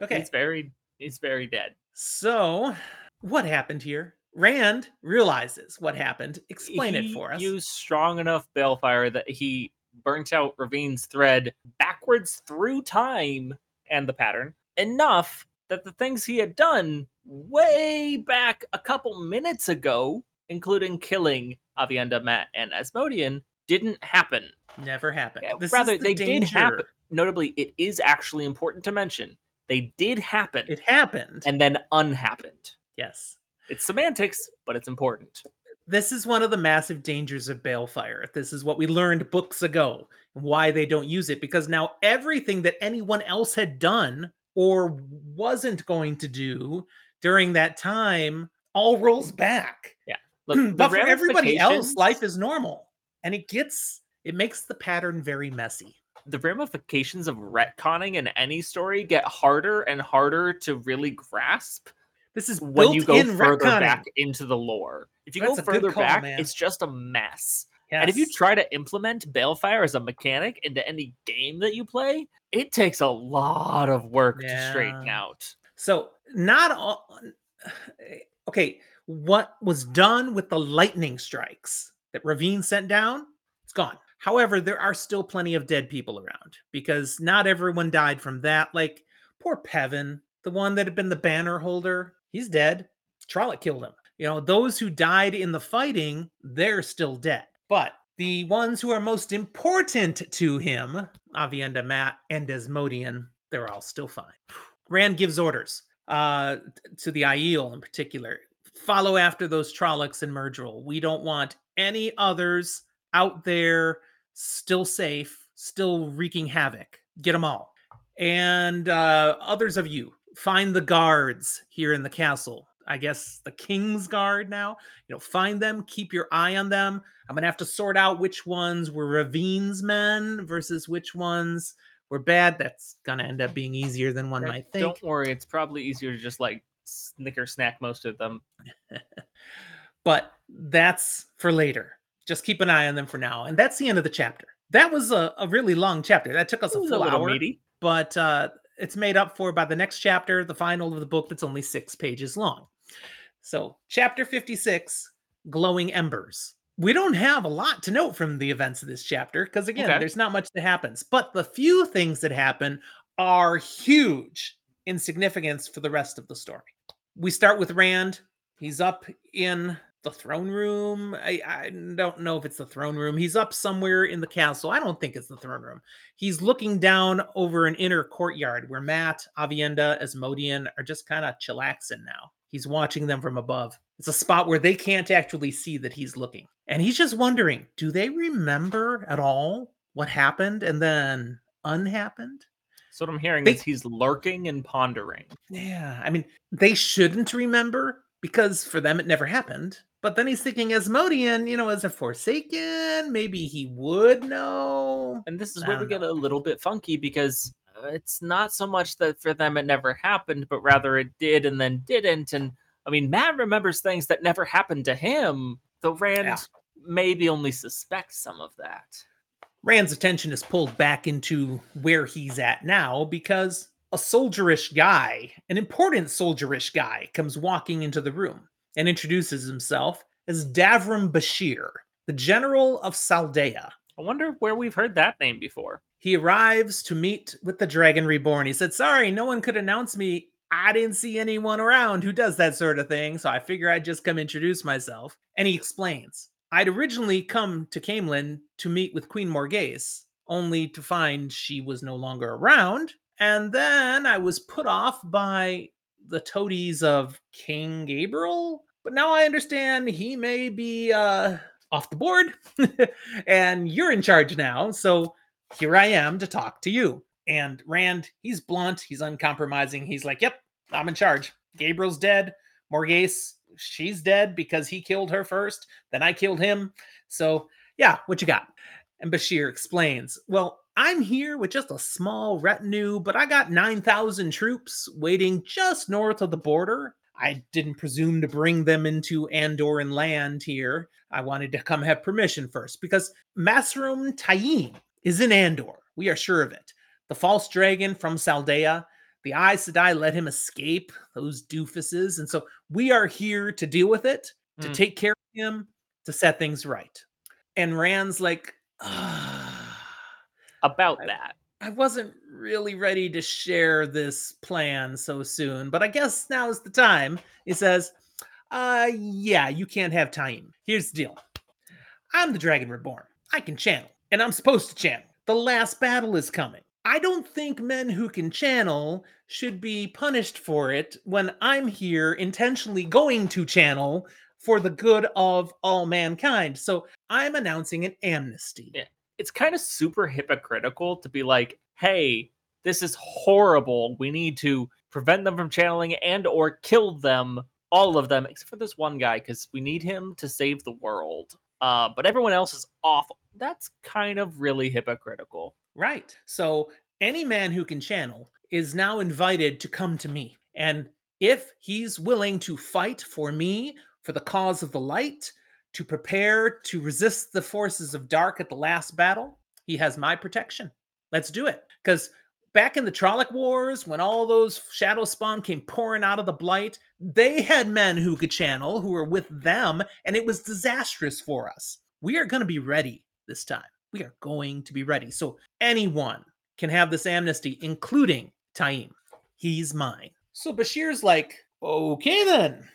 Okay. He's very he's very dead. So, what happened here? Rand realizes what happened. Explain it for us. Used strong enough balefire that he burnt out Rahvin's thread backwards through time and the pattern enough that the things he had done way back a couple minutes ago, including killing Aviendha, Mat, and Asmodean, didn't happen. Never happened. Yeah, Rather, the they did happen. Notably, it is actually important to mention they did happen It happened. and then unhappened. yes. It's semantics, but it's important. This is one of the massive dangers of balefire. This is what we learned books ago, and why they don't use it. Because now everything that anyone else had done or wasn't going to do during that time all rolls back. [CLEARS THROAT] Look, but for everybody else, life is normal, and it gets it makes the pattern very messy. the ramifications of retconning in any story get harder and harder to really grasp This is when you go further retconning. back into the lore. If you That's go further call, back, man. it's just a mess. And if you try to implement balefire as a mechanic into any game that you play, it takes a lot of work to straighten out. So not all. Okay, what was done with the lightning strikes that Rahvin sent down? It's gone. However, there are still plenty of dead people around because not everyone died from that. Like poor Pevin, the one that had been the banner holder, he's dead. Trolloc killed him. You know, those who died in the fighting, they're still dead. But the ones who are most important to him, Aviendha, Mat, and Asmodean, they're all still fine. Rand gives orders uh, to the Aiel in particular. Follow after those Trollocs and Myrddraal. We don't want any others out there still safe, still wreaking havoc. Get them all. And uh, others of you, find the guards here in the castle. I guess the King's Guard now. You know, find them, keep your eye on them. I'm gonna have to sort out which ones were Rahvin's men versus which ones were bad. That's gonna end up being easier than one Uh, might think. Don't worry, it's probably easier to just like snicker snack most of them. [LAUGHS] but that's for later. Just keep an eye on them for now. And that's the end of the chapter. That was a, a really long chapter. That took us a full little hour, meaty. but uh, it's made up for by the next chapter, the final of the book that's only six pages long. So, chapter 56 Glowing Embers. We don't have a lot to note from the events of this chapter because, again, Okay. there's not much that happens, but the few things that happen are huge in significance for the rest of the story. We start with Rand. He's up in the throne room. I, I don't know if it's the throne room. He's up somewhere in the castle. I don't think it's the throne room. He's looking down over an inner courtyard where Mat, Aviendha, Asmodean are just kind of chillaxing now. He's watching them from above. It's a spot where they can't actually see that he's looking. And he's just wondering do they remember at all what happened and then unhappened? So what I'm hearing They- is he's lurking and pondering. Yeah, I mean, they shouldn't remember because for them it never happened. But then he's thinking Asmodean, you know, as a Forsaken, maybe he would know. And this is where we don't get a little bit funky because uh, it's not so much that for them it never happened, but rather it did and then didn't. And I mean, Mat remembers things that never happened to him, though Rand Yeah. maybe only suspects some of that. Rand's attention is pulled back into where he's at now because a soldierish guy, an important soldierish guy, comes walking into the room and introduces himself as Davram Bashere, the general of Saldaea. I wonder where we've heard that name before. He arrives to meet with the Dragon Reborn. He said, Sorry, no one could announce me. I didn't see anyone around who does that sort of thing, so I figure I'd just come introduce myself. And he explains I'd originally come to Caemlyn to meet with Queen Morgase, only to find she was no longer around. And then I was put off by the toadies of King Gaebril. But now I understand he may be uh, off the board, [LAUGHS] and you're in charge now. So here I am to talk to you. And Rand, he's blunt, he's uncompromising. He's like, Yep, I'm in charge. Gaebril's dead. Morgase, she's dead because he killed her first. Then I killed him. So, yeah, what you got? And Bashere explains, Well, I'm here with just a small retinue, but I got 9,000 troops waiting just north of the border. I didn't presume to bring them into Andoran land here. I wanted to come have permission first because Mazrim Taim is in Andor. We are sure of it. The false dragon from Saldaea, the Aes Sedai let him escape those doofuses. And so we are here to deal with it, to Hmm. take care of him, to set things right. And Rand's like, "Ah, [SIGHS] About I- that. I wasn't really ready to share this plan so soon, but I guess now is the time. He says, uh, yeah, you can't have time. Here's the deal I'm the Dragon Reborn. I can channel, and I'm supposed to channel. The last battle is coming. I don't think men who can channel should be punished for it when I'm here intentionally going to channel for the good of all mankind. So I'm announcing an amnesty. Yeah. It's kind of super hypocritical to be like, "Hey, this is horrible. We need to prevent them from channeling and or kill them, all of them, except for this one guy because we need him to save the world. Uh, but everyone else is awful. That's kind of really hypocritical. Right. So any man who can channel is now invited to come to me. And if he's willing to fight for me, for the cause of the light, to prepare to resist the forces of dark at the last battle, he has my protection. Let's do it. Because back in the Trolloc Wars, when all those shadow spawn came pouring out of the blight, they had men who could channel who were with them, and it was disastrous for us. We are going to be ready this time. We are going to be ready. So anyone can have this amnesty, including Taim. He's mine. So Bashere's like, okay then.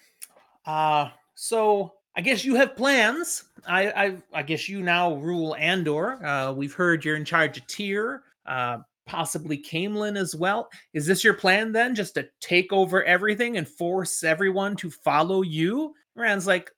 Uh, so I guess you have plans. I I, I guess you now rule Andor. Uh, we've heard you're in charge of Tear, uh, possibly Caemlyn as well. Is this your plan then? Just to take over everything and force everyone to follow you? Rand's like,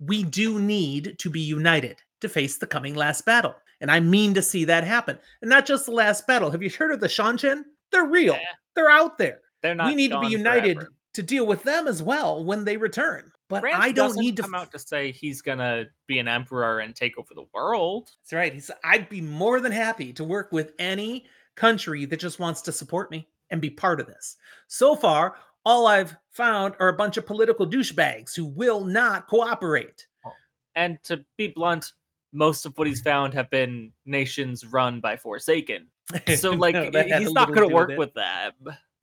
we do need to be united to face the coming last battle. And I mean to see that happen. And not just the last battle. Have you heard of the Seanchan? They're real. Yeah. They're out there. They're not. we need to be united forever. to deal with them as well when they return. But I don't need to come out to say he's gonna be an emperor and take over the world. That's right. He's I'd be more than happy to work with any country that just wants to support me and be part of this. So far, all I've found are a bunch of political douchebags who will not cooperate. And to be blunt, most of what he's found have been nations run by Forsaken. [LAUGHS] So like No, he's not gonna work with it.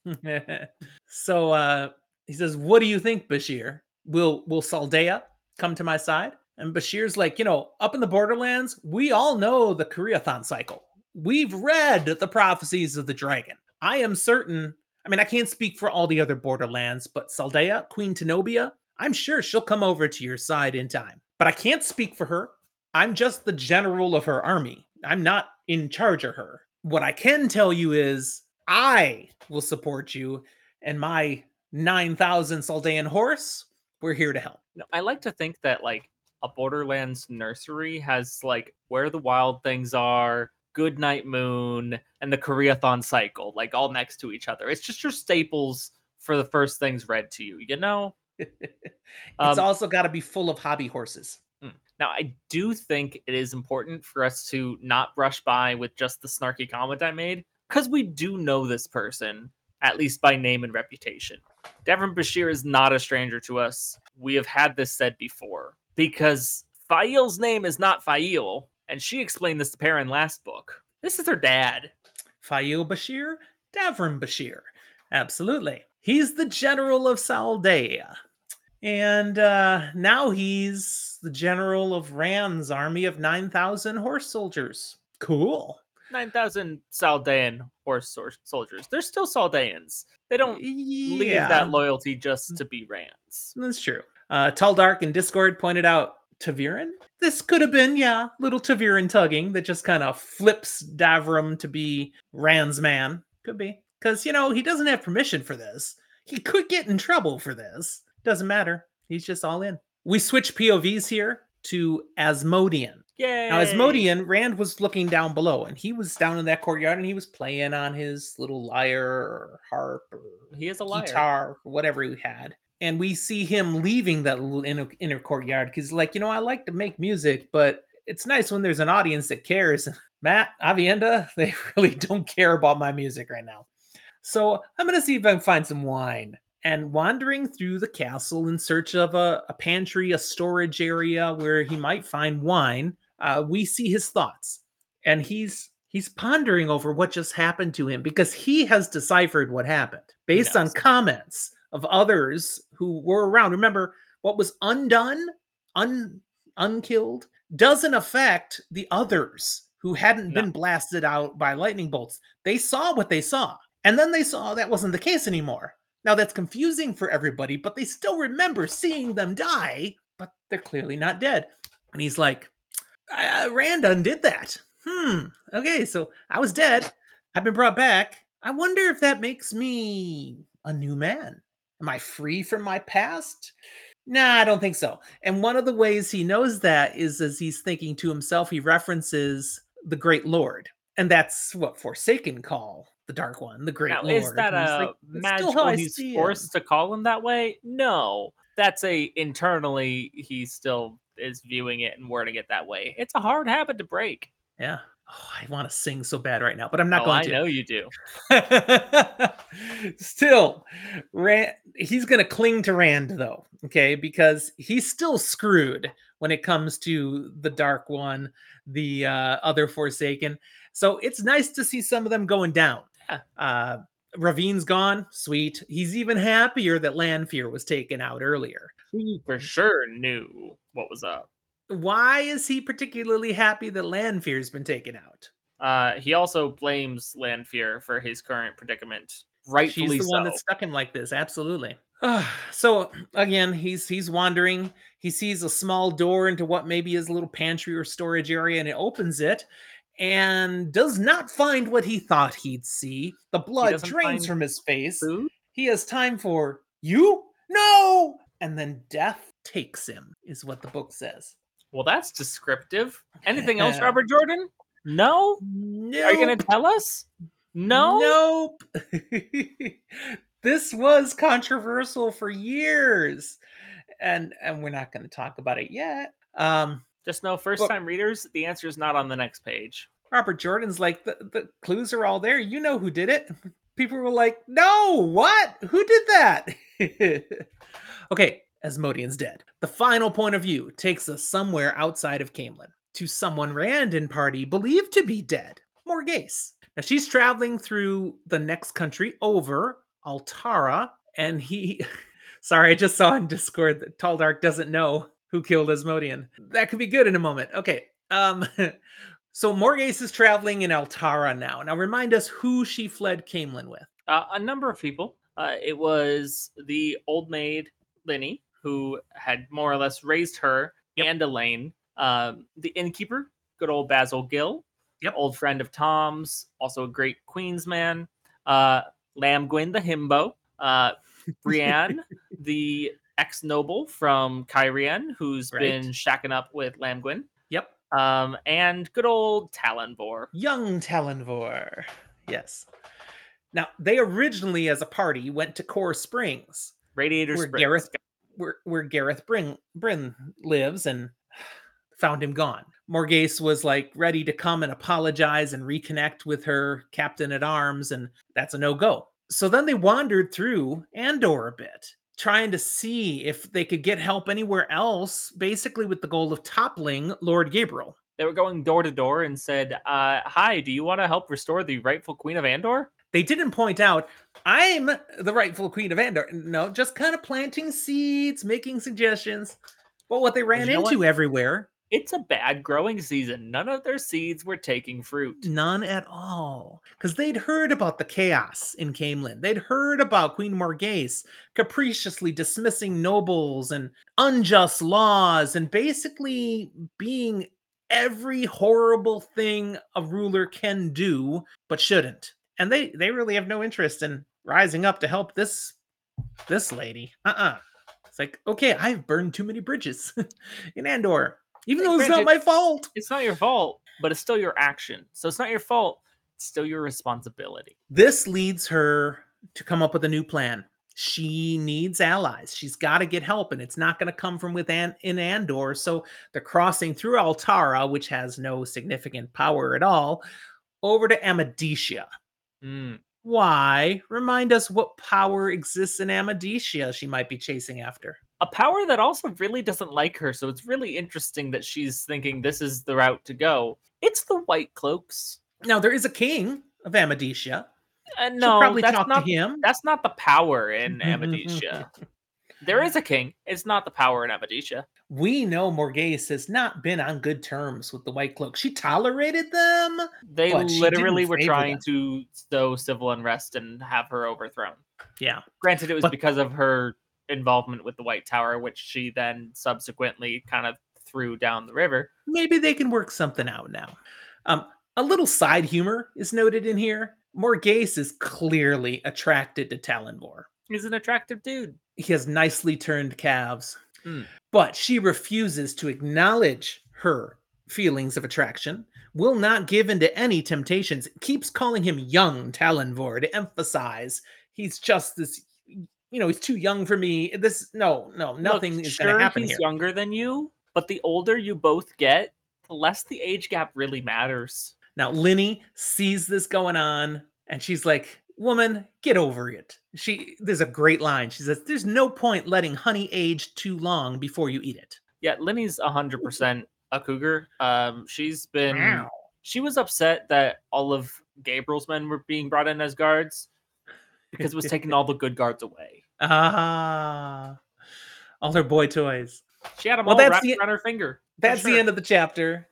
with them. [LAUGHS] so uh he says, What do you think, Bashere? Will will Saldaea come to my side? And Bashere's like, you know, up in the borderlands, we all know the Karaethon cycle. We've read the prophecies of the dragon. I am certain, I mean, I can't speak for all the other borderlands, but Saldaea, Queen Tenobia, I'm sure she'll come over to your side in time. But I can't speak for her. I'm just the general of her army. I'm not in charge of her. What I can tell you is I will support you and my 9,000 Saldaean horse. We're here to help. No, I like to think that like a Borderlands nursery has like where the wild things are, Goodnight Moon, and the Karaethon cycle, like all next to each other. It's just your staples for the first things read to you, you know? [LAUGHS] it's Um, also got to be full of hobby horses. Now, I do think it is important for us to not brush by with just the snarky comment I made, because we do know this person, at least by name and reputation. Devin Bashere is not a stranger to us. We have had this said before, because Faile's name is not Faile, and she explained this to Perrin last book. This is her dad. Faile Bashere, Davram Bashere. Absolutely. He's the general of Saldaea. And uh, now he's the general of Rand's army of 9,000 horse soldiers. Cool. 9,000 Saldaean horse soldiers. They're still Saldaeans. They don't leave that loyalty just to be Rands. that's true. Uh, Tall Dark in Discord pointed out ta'veren. This could have been, yeah, little ta'veren tugging that just kind of flips Davram to be Rand's man. Could be. Because, you know, he doesn't have permission for this. He could get in trouble for this. Doesn't matter. He's just all in. We switch POVs here to Asmodean. Yay! Now, Asmodean, Rand was looking down below, and he was down in that courtyard, and he was playing on his little lyre or harp or He is a liar. guitar, or whatever he had. And we see him leaving that little inner, inner courtyard because, like, you know, I like to make music, but it's nice when there's an audience that cares. [LAUGHS] Mat, Aviendha, [LAUGHS] they really don't care about my music right now. So I'm going to see if I can find some wine. And wandering through the castle in search of a, a pantry, a storage area where he might find wine, uh, we see his thoughts. And he's he's pondering over what just happened to him because he has deciphered what happened based on comments of others who were around. Remember, what was undone, un unkilled, doesn't affect the others who hadn't No. been blasted out by lightning bolts. They saw what they saw, and then they saw that wasn't the case anymore. Now that's confusing for everybody, but they still remember seeing them die, but they're clearly not dead. And he's like, uh, Rand undid that. Hmm. Okay, so I was dead. I've been brought back. I wonder if that makes me a new man. Am I free from my past? Nah, I don't think so. And one of the ways he knows that is as he's thinking to himself, he references the Great Lord. And that's what Forsaken call the Dark One, the Great Now, Lord. is that a like, magical he's see him." forced to call him that way? No. That's a internally he still is viewing it and wording it that way. It's a hard habit to break. Yeah. Oh, I want to sing so bad right now, but I'm not oh, going I to. know you do. [LAUGHS] still, Rand, he's going to cling to Rand though, okay? Because he's still screwed when it comes to the Dark One, the uh, other Forsaken. So it's nice to see some of them going down. Uh, Rahvin's gone, sweet. He's even happier that Lanfear was taken out earlier. He for sure knew what was up. Why is he particularly happy that Lanfear's been taken out? Uh, he also blames Lanfear for his current predicament. Rightfully She's the so. one that stuck him like this. Absolutely. [SIGHS] so again, he's he's wandering. He sees a small door into what maybe is a little pantry or storage area, and it opens it and does not find what he thought he'd see. The blood drains from his face. Food? He has time for you? No! And then death takes him, is what the book says. Well, that's descriptive. Anything else, Robert Jordan? No? No. Are you going to tell us? No? Nope. [LAUGHS] this was controversial for years. And and we're not going to talk about it yet. Um Just know, first time readers, the answer is not on the next page. Robert Jordan's like the, the clues are all there. You know who did it. [LAUGHS] People were like, "No, what? Who did that?" [LAUGHS] okay, Asmodean's dead. The final point of view takes us somewhere outside of Caemlyn to someone Rand and party believed to be dead, Morgase. Now she's traveling through the next country over Altara, and he. [LAUGHS] Sorry, I just saw in Discord that Tall Dark doesn't know who killed Asmodean. That could be good in a moment. Okay. Um. [LAUGHS] So Morgase is traveling in Altara now. Now remind us who she fled Caemlyn with. Uh, a number of people. Uh, it was the old maid, Lini, who had more or less raised her Yep. and Elayne. Um, the innkeeper, good old Basel Gill, Yep. old friend of Tom's, also a great Queen's man. Uh, Lamgwin, the himbo. Uh, [LAUGHS] Breane, the ex noble from Cairhien, who's Right. been shacking up with Lamgwin. Yep. Um, and good old Tallanvor. Young Tallanvor. Yes. Now, they originally, as a party, went to Kore Springs, Radiator where Springs. Gareth where, where Gareth Bryne, Bryne lives and found him gone. Morgase was like ready to come and apologize and reconnect with her captain at arms, and that's a no go. So then they wandered through Andor a bit, trying to see if they could get help anywhere else, basically with the goal of toppling Lord Gaebril. They were going door to door and said, uh, "Hi, do you want to help restore the rightful queen of Andor?" They didn't point out, I'm the rightful queen of Andor. No, just kind of planting seeds, making suggestions. But what they ran You know into everywhere, It's a bad growing season. None of their seeds were taking fruit. none at all. Because they'd heard about the chaos in Caemlyn. They'd heard about Queen Morgase capriciously dismissing nobles and unjust laws and basically being every horrible thing a ruler can do but shouldn't. And they they really have no interest in rising up to help this this lady. Uh-uh. It's like, okay, I've burned too many bridges [LAUGHS] in Andor. Even though it's not my fault. It's not your fault, but it's still your action. So it's not your fault. It's still your responsibility. This leads her to come up with a new plan. She needs allies. She's got to get help, and it's not going to come from within in Andor. So they're crossing through Altara, which has no significant power at all, over to Amadicia. Mm. Why? Remind us what power exists in Amadicia she might be chasing after. A power that also really doesn't like her. So it's really interesting that she's thinking this is the route to go. It's the White Cloaks. Now, there is a king of Amadicia. Uh, She'll no, probably that's talk not. to him. That's not the power in Amadicia. There is a king. It's not the power in Amadicia. We know Morgase has not been on good terms with the White Cloak. She tolerated them. They literally were trying them. to sow civil unrest and have her overthrown. Yeah. Granted, it was But- because of her involvement with the White Tower, which she then subsequently kind of threw down the river. maybe they can work something out now. Um, a little side humor is noted in here. Morghese is clearly attracted to Tallanvor. He's an attractive dude. He has nicely turned calves, Mm. but she refuses to acknowledge her feelings of attraction, will not give in to any temptations, keeps calling him young Tallanvor to emphasize he's just this, you know, he's too young for me. This, no, no, nothing Look, is sure, going to happen he's here. younger than you, but the older you both get, the less the age gap really matters. Now, Lini sees this going on and she's like, Woman, get over it. She there's a great line. She says, There's no point letting honey age too long before you eat it. Yeah, Lini's hundred percent a cougar. Um, she's been Meow. she was upset that all of Gaebril's men were being brought in as guards because it was taking all the good [LAUGHS] guards away. Ah, all her boy toys. She had them Well, all wrapped the- around her finger. That's the end of the chapter.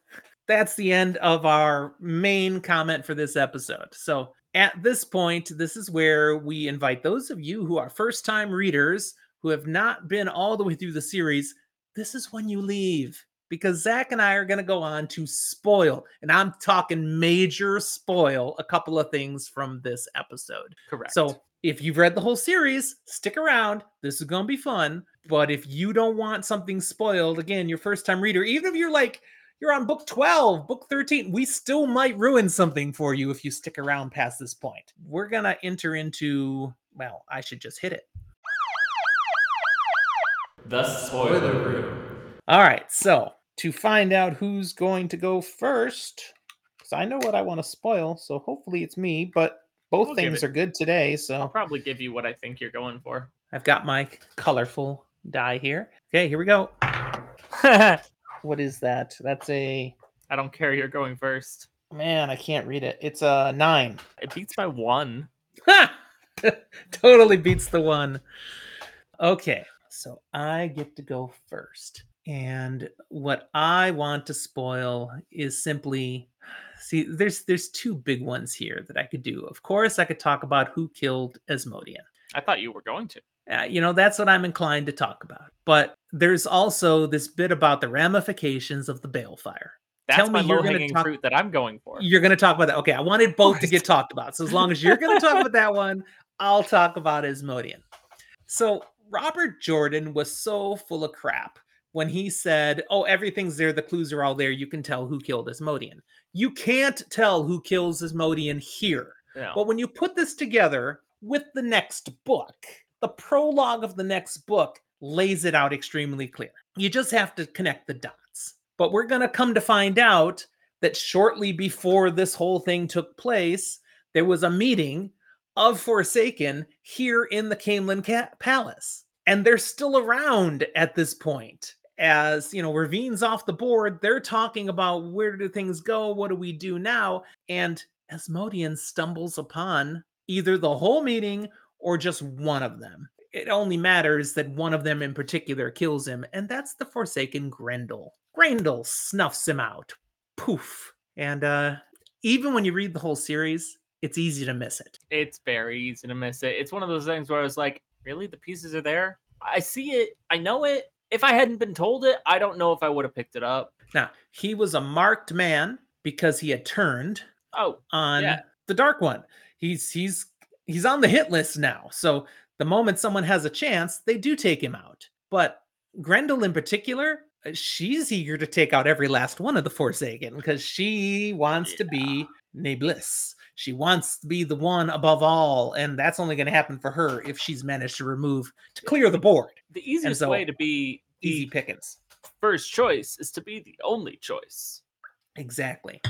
That's the end of our main comment for this episode. So, at this point, this is where we invite those of you who are first time readers who have not been all the way through the series. This is when you leave because Zach and I are going to go on to spoil, and I'm talking major spoil a couple of things from this episode. Correct. So if you've read the whole series, stick around. This is going to be fun. But if you don't want something spoiled, again, your first time reader, even if you're like, you're on book 12, book 13, we still might ruin something for you if you stick around past this point. We're going to enter into, well, I should just hit it. the spoiler room. All right. So to find out who's going to go first, because I know what I want to spoil. So hopefully it's me, but both We'll things are good today. So I'll probably give you what I think you're going for. I've got my colorful die here. Okay, here we go. [LAUGHS] What is that? That's a. I don't care. You're going first. man. I can't read it. It's a nine. It beats by one. Ha! [LAUGHS] totally beats the one. Okay, so I get to go first. And what I want to spoil is simply see there's there's two big ones here that I could do. Of course, I could talk about who killed Asmodean. I thought you were going to. Uh, you know, that's what I'm inclined to talk about. But there's also this bit about the ramifications of the Balefire. That's Tell my me you're gonna hanging talk- fruit that I'm going for. You're going to talk about that. Okay, I wanted both to get talked about. So as long as you're going to talk about that one, I'll talk about Asmodean. So Robert Jordan was so full of crap when he said, "Oh, everything's there. The clues are all there. You can tell who killed Asmodean." You can't tell who kills Asmodean here. Yeah. But when you put this together with the next book, the prologue of the next book lays it out extremely clear. You just have to connect the dots. But we're going to come to find out that shortly before this whole thing took place, there was a meeting of Forsaken here in the Caemlyn Ca- Palace. And they're still around at this point. As you know, Rahvin's off the board, they're talking about where do things go? What do we do now? And Asmodean stumbles upon either the whole meeting or just one of them. It only matters that one of them in particular kills him, and that's the Forsaken Graendal. Graendal snuffs him out. Poof. And uh even when you read the whole series, it's easy to miss it. it's very easy to miss it. It's one of those things where I was like, really? The pieces are there? I see it. I know it. If I hadn't been told it, I don't know if I would have picked it up. Now, he was a marked man because he had turned Oh, on Yeah. the dark one. He's he's he's on the hit list now. So the moment someone has a chance, they do take him out. But Graendal in particular, uh, she's eager to take out every last one of the Forsaken because she wants to be Nae'blis. She wants to be the one above all, and that's only going to happen for her if she's managed to remove to clear the board. the easiest so, way to be Easy pickings. first choice is to be the only choice. Exactly.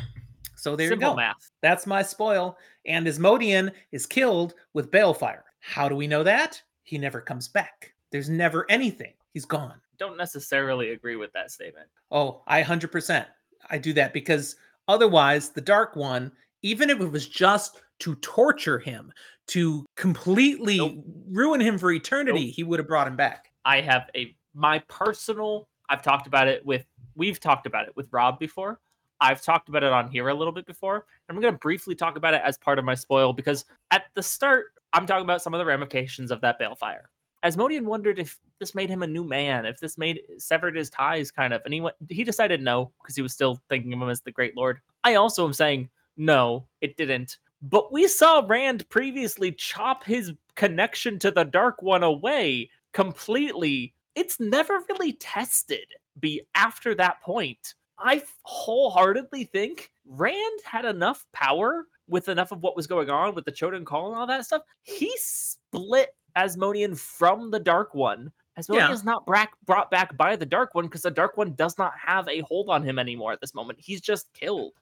So there Simple you go. math. That's my spoil. And Asmodean is killed with balefire. How do we know that? He never comes back. There's never anything. He's gone. Don't necessarily agree with that statement. Oh, I 100%. I do that because otherwise, the Dark One, even if it was just to torture him, to completely Nope. ruin him for eternity, Nope. he would have brought him back. I have a my personal. I've talked about it with. We've talked about it with Rob before. I've talked about it on here a little bit before. I'm going to briefly talk about it as part of my spoil because at the start, I'm talking about some of the ramifications of that balefire. Asmodean wondered if this made him a new man, if this made severed his ties, kind of, and he went. He decided no because he was still thinking of him as the Great Lord. I also am saying no, it didn't. But we saw Rand previously chop his connection to the Dark One away completely. It's never really tested. Be after that point. I wholeheartedly think Rand had enough power with enough of what was going on with the Choedan Kal and all that stuff. He split Asmodean from the Dark One. Asmodean Yeah. is not bra- brought back by the Dark One because the Dark One does not have a hold on him anymore at this moment. He's just killed.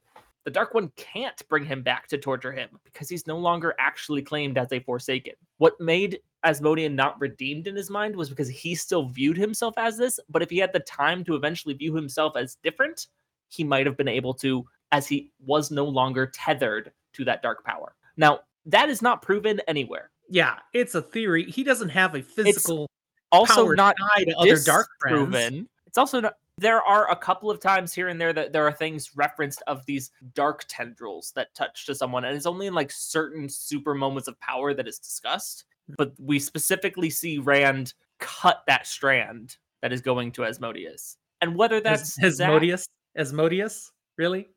The Dark One can't bring him back to torture him because he's no longer actually claimed as a Forsaken. What made Asmodean not redeemed in his mind was because he still viewed himself as this, but if he had the time to eventually view himself as different, he might have been able to, as he was no longer tethered to that dark power. Now, that is not proven anywhere. Yeah, it's a theory. He doesn't have a physical Also, power not to other dark friends. It's also not. There are a couple of times here and there that there are things referenced of these dark tendrils that touch to someone, and it's only in like certain super moments of power that is discussed. Hmm. But we specifically see Rand cut that strand that is going to Asmodeus, and whether that's As- Asmodeus. Asmodeus? Really?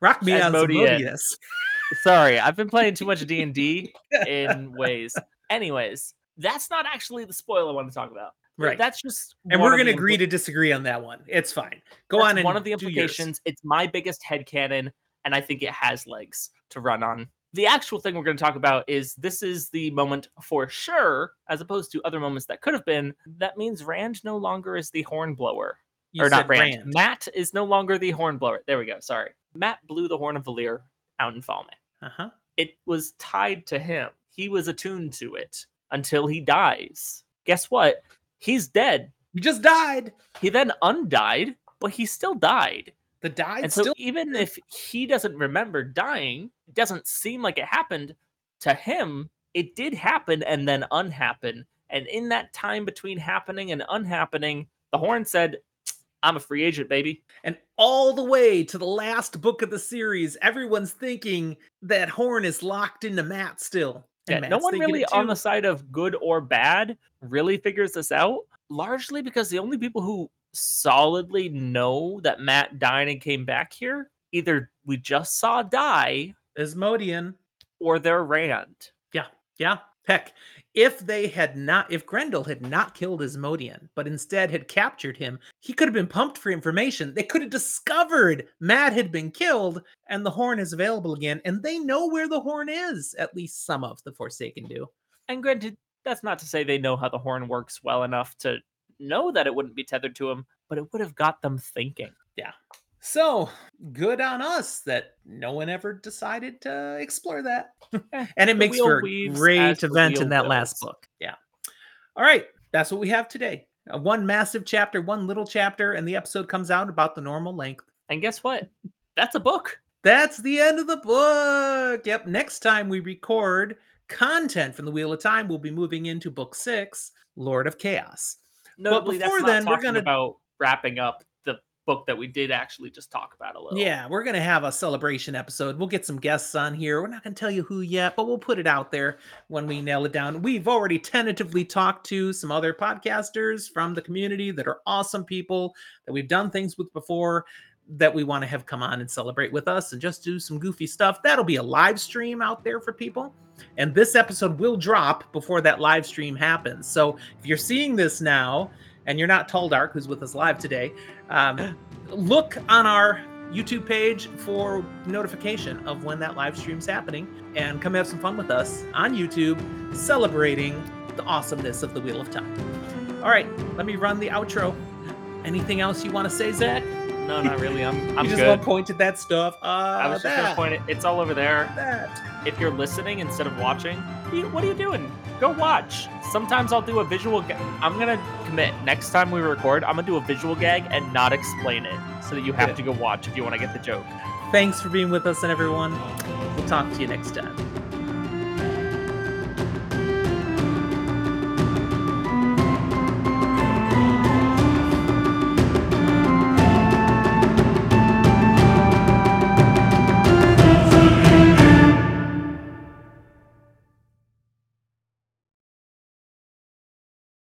Rock me on Asmodeus. Asmodeus. [LAUGHS] Sorry, I've been playing too much D and D [LAUGHS] in ways. Anyways, that's not actually the spoil I want to talk about. Right. That's just and we're going to agree impli- to disagree on that one. It's fine. Go That's on and one of the implications. It's my biggest headcanon, and I think it has legs to run on. The actual thing we're going to talk about is this is the moment for sure, as opposed to other moments that could have been. That means Rand no longer is the horn blower. You or not said Rand. Mat is no longer the horn blower. There we go. Sorry. Mat blew the horn of Valere out in Falme. Uh-huh. It was tied to him. He was attuned to it until he dies. Guess what? He's dead. He just died. He then undied, but he still died. The died and so still even if he doesn't remember dying, it doesn't seem like it happened to him. It did happen and then unhappen. And in that time between happening and unhappening, the horn said, I'm a free agent, baby. and all the way to the last book of the series, everyone's thinking that Horn is locked into Mat still. Yeah, no one really on the side of good or bad really figures this out, largely because the only people who solidly know that Mat died and came back here either we just saw die Asmodean. or they're Rand. Yeah. Yeah. Heck, if they had not, if Graendal had not killed Asmodean, but instead had captured him, he could have been pumped for information. They could have discovered Mat had been killed and the horn is available again, and they know where the horn is. At least some of the Forsaken do. And granted, that's not to say they know how the horn works well enough to know that it wouldn't be tethered to him, but it would have got them thinking. So good on us that no one ever decided to explore that. [LAUGHS] And it the makes for a great event in that last book. Yeah. All right. That's what we have today. Uh, one massive chapter, one little chapter, and the episode comes out about the normal length. And guess what? That's a book. That's the end of the book. Yep. Next time we record content from the Wheel of Time, we'll be moving into book six, Lord of Chaos. Notably, before that's not then, we're gonna- about wrapping up book that we did actually just talk about a little. Yeah, we're gonna have a celebration episode. We'll get some guests on here. We're not gonna tell you who yet, but we'll put it out there when we nail it down. We've already tentatively talked to some other podcasters from the community that are awesome people that we've done things with before that we want to have come on and celebrate with us and just do some goofy stuff. That'll be a live stream out there for people. And this episode will drop before that live stream happens. So if you're seeing this now and you're not Tall Dark, who's with us live today, um, look on our YouTube page for notification of when that live stream's happening and come have some fun with us on YouTube celebrating the awesomeness of the Wheel of Time. All right, let me run the outro. Anything else you want to say, Zach? No, not really. I'm, I'm you just good. point at that stuff. Uh, I was just gonna point it. It's all over there. that. If you're listening instead of watching, what are you doing? Go watch. Sometimes I'll do a visual. Ga- I'm gonna commit. Next time we record, I'm gonna do a visual gag and not explain it, so that you have Good. to go watch if you want to get the joke. Thanks for being with us, and everyone. We'll talk to you next time.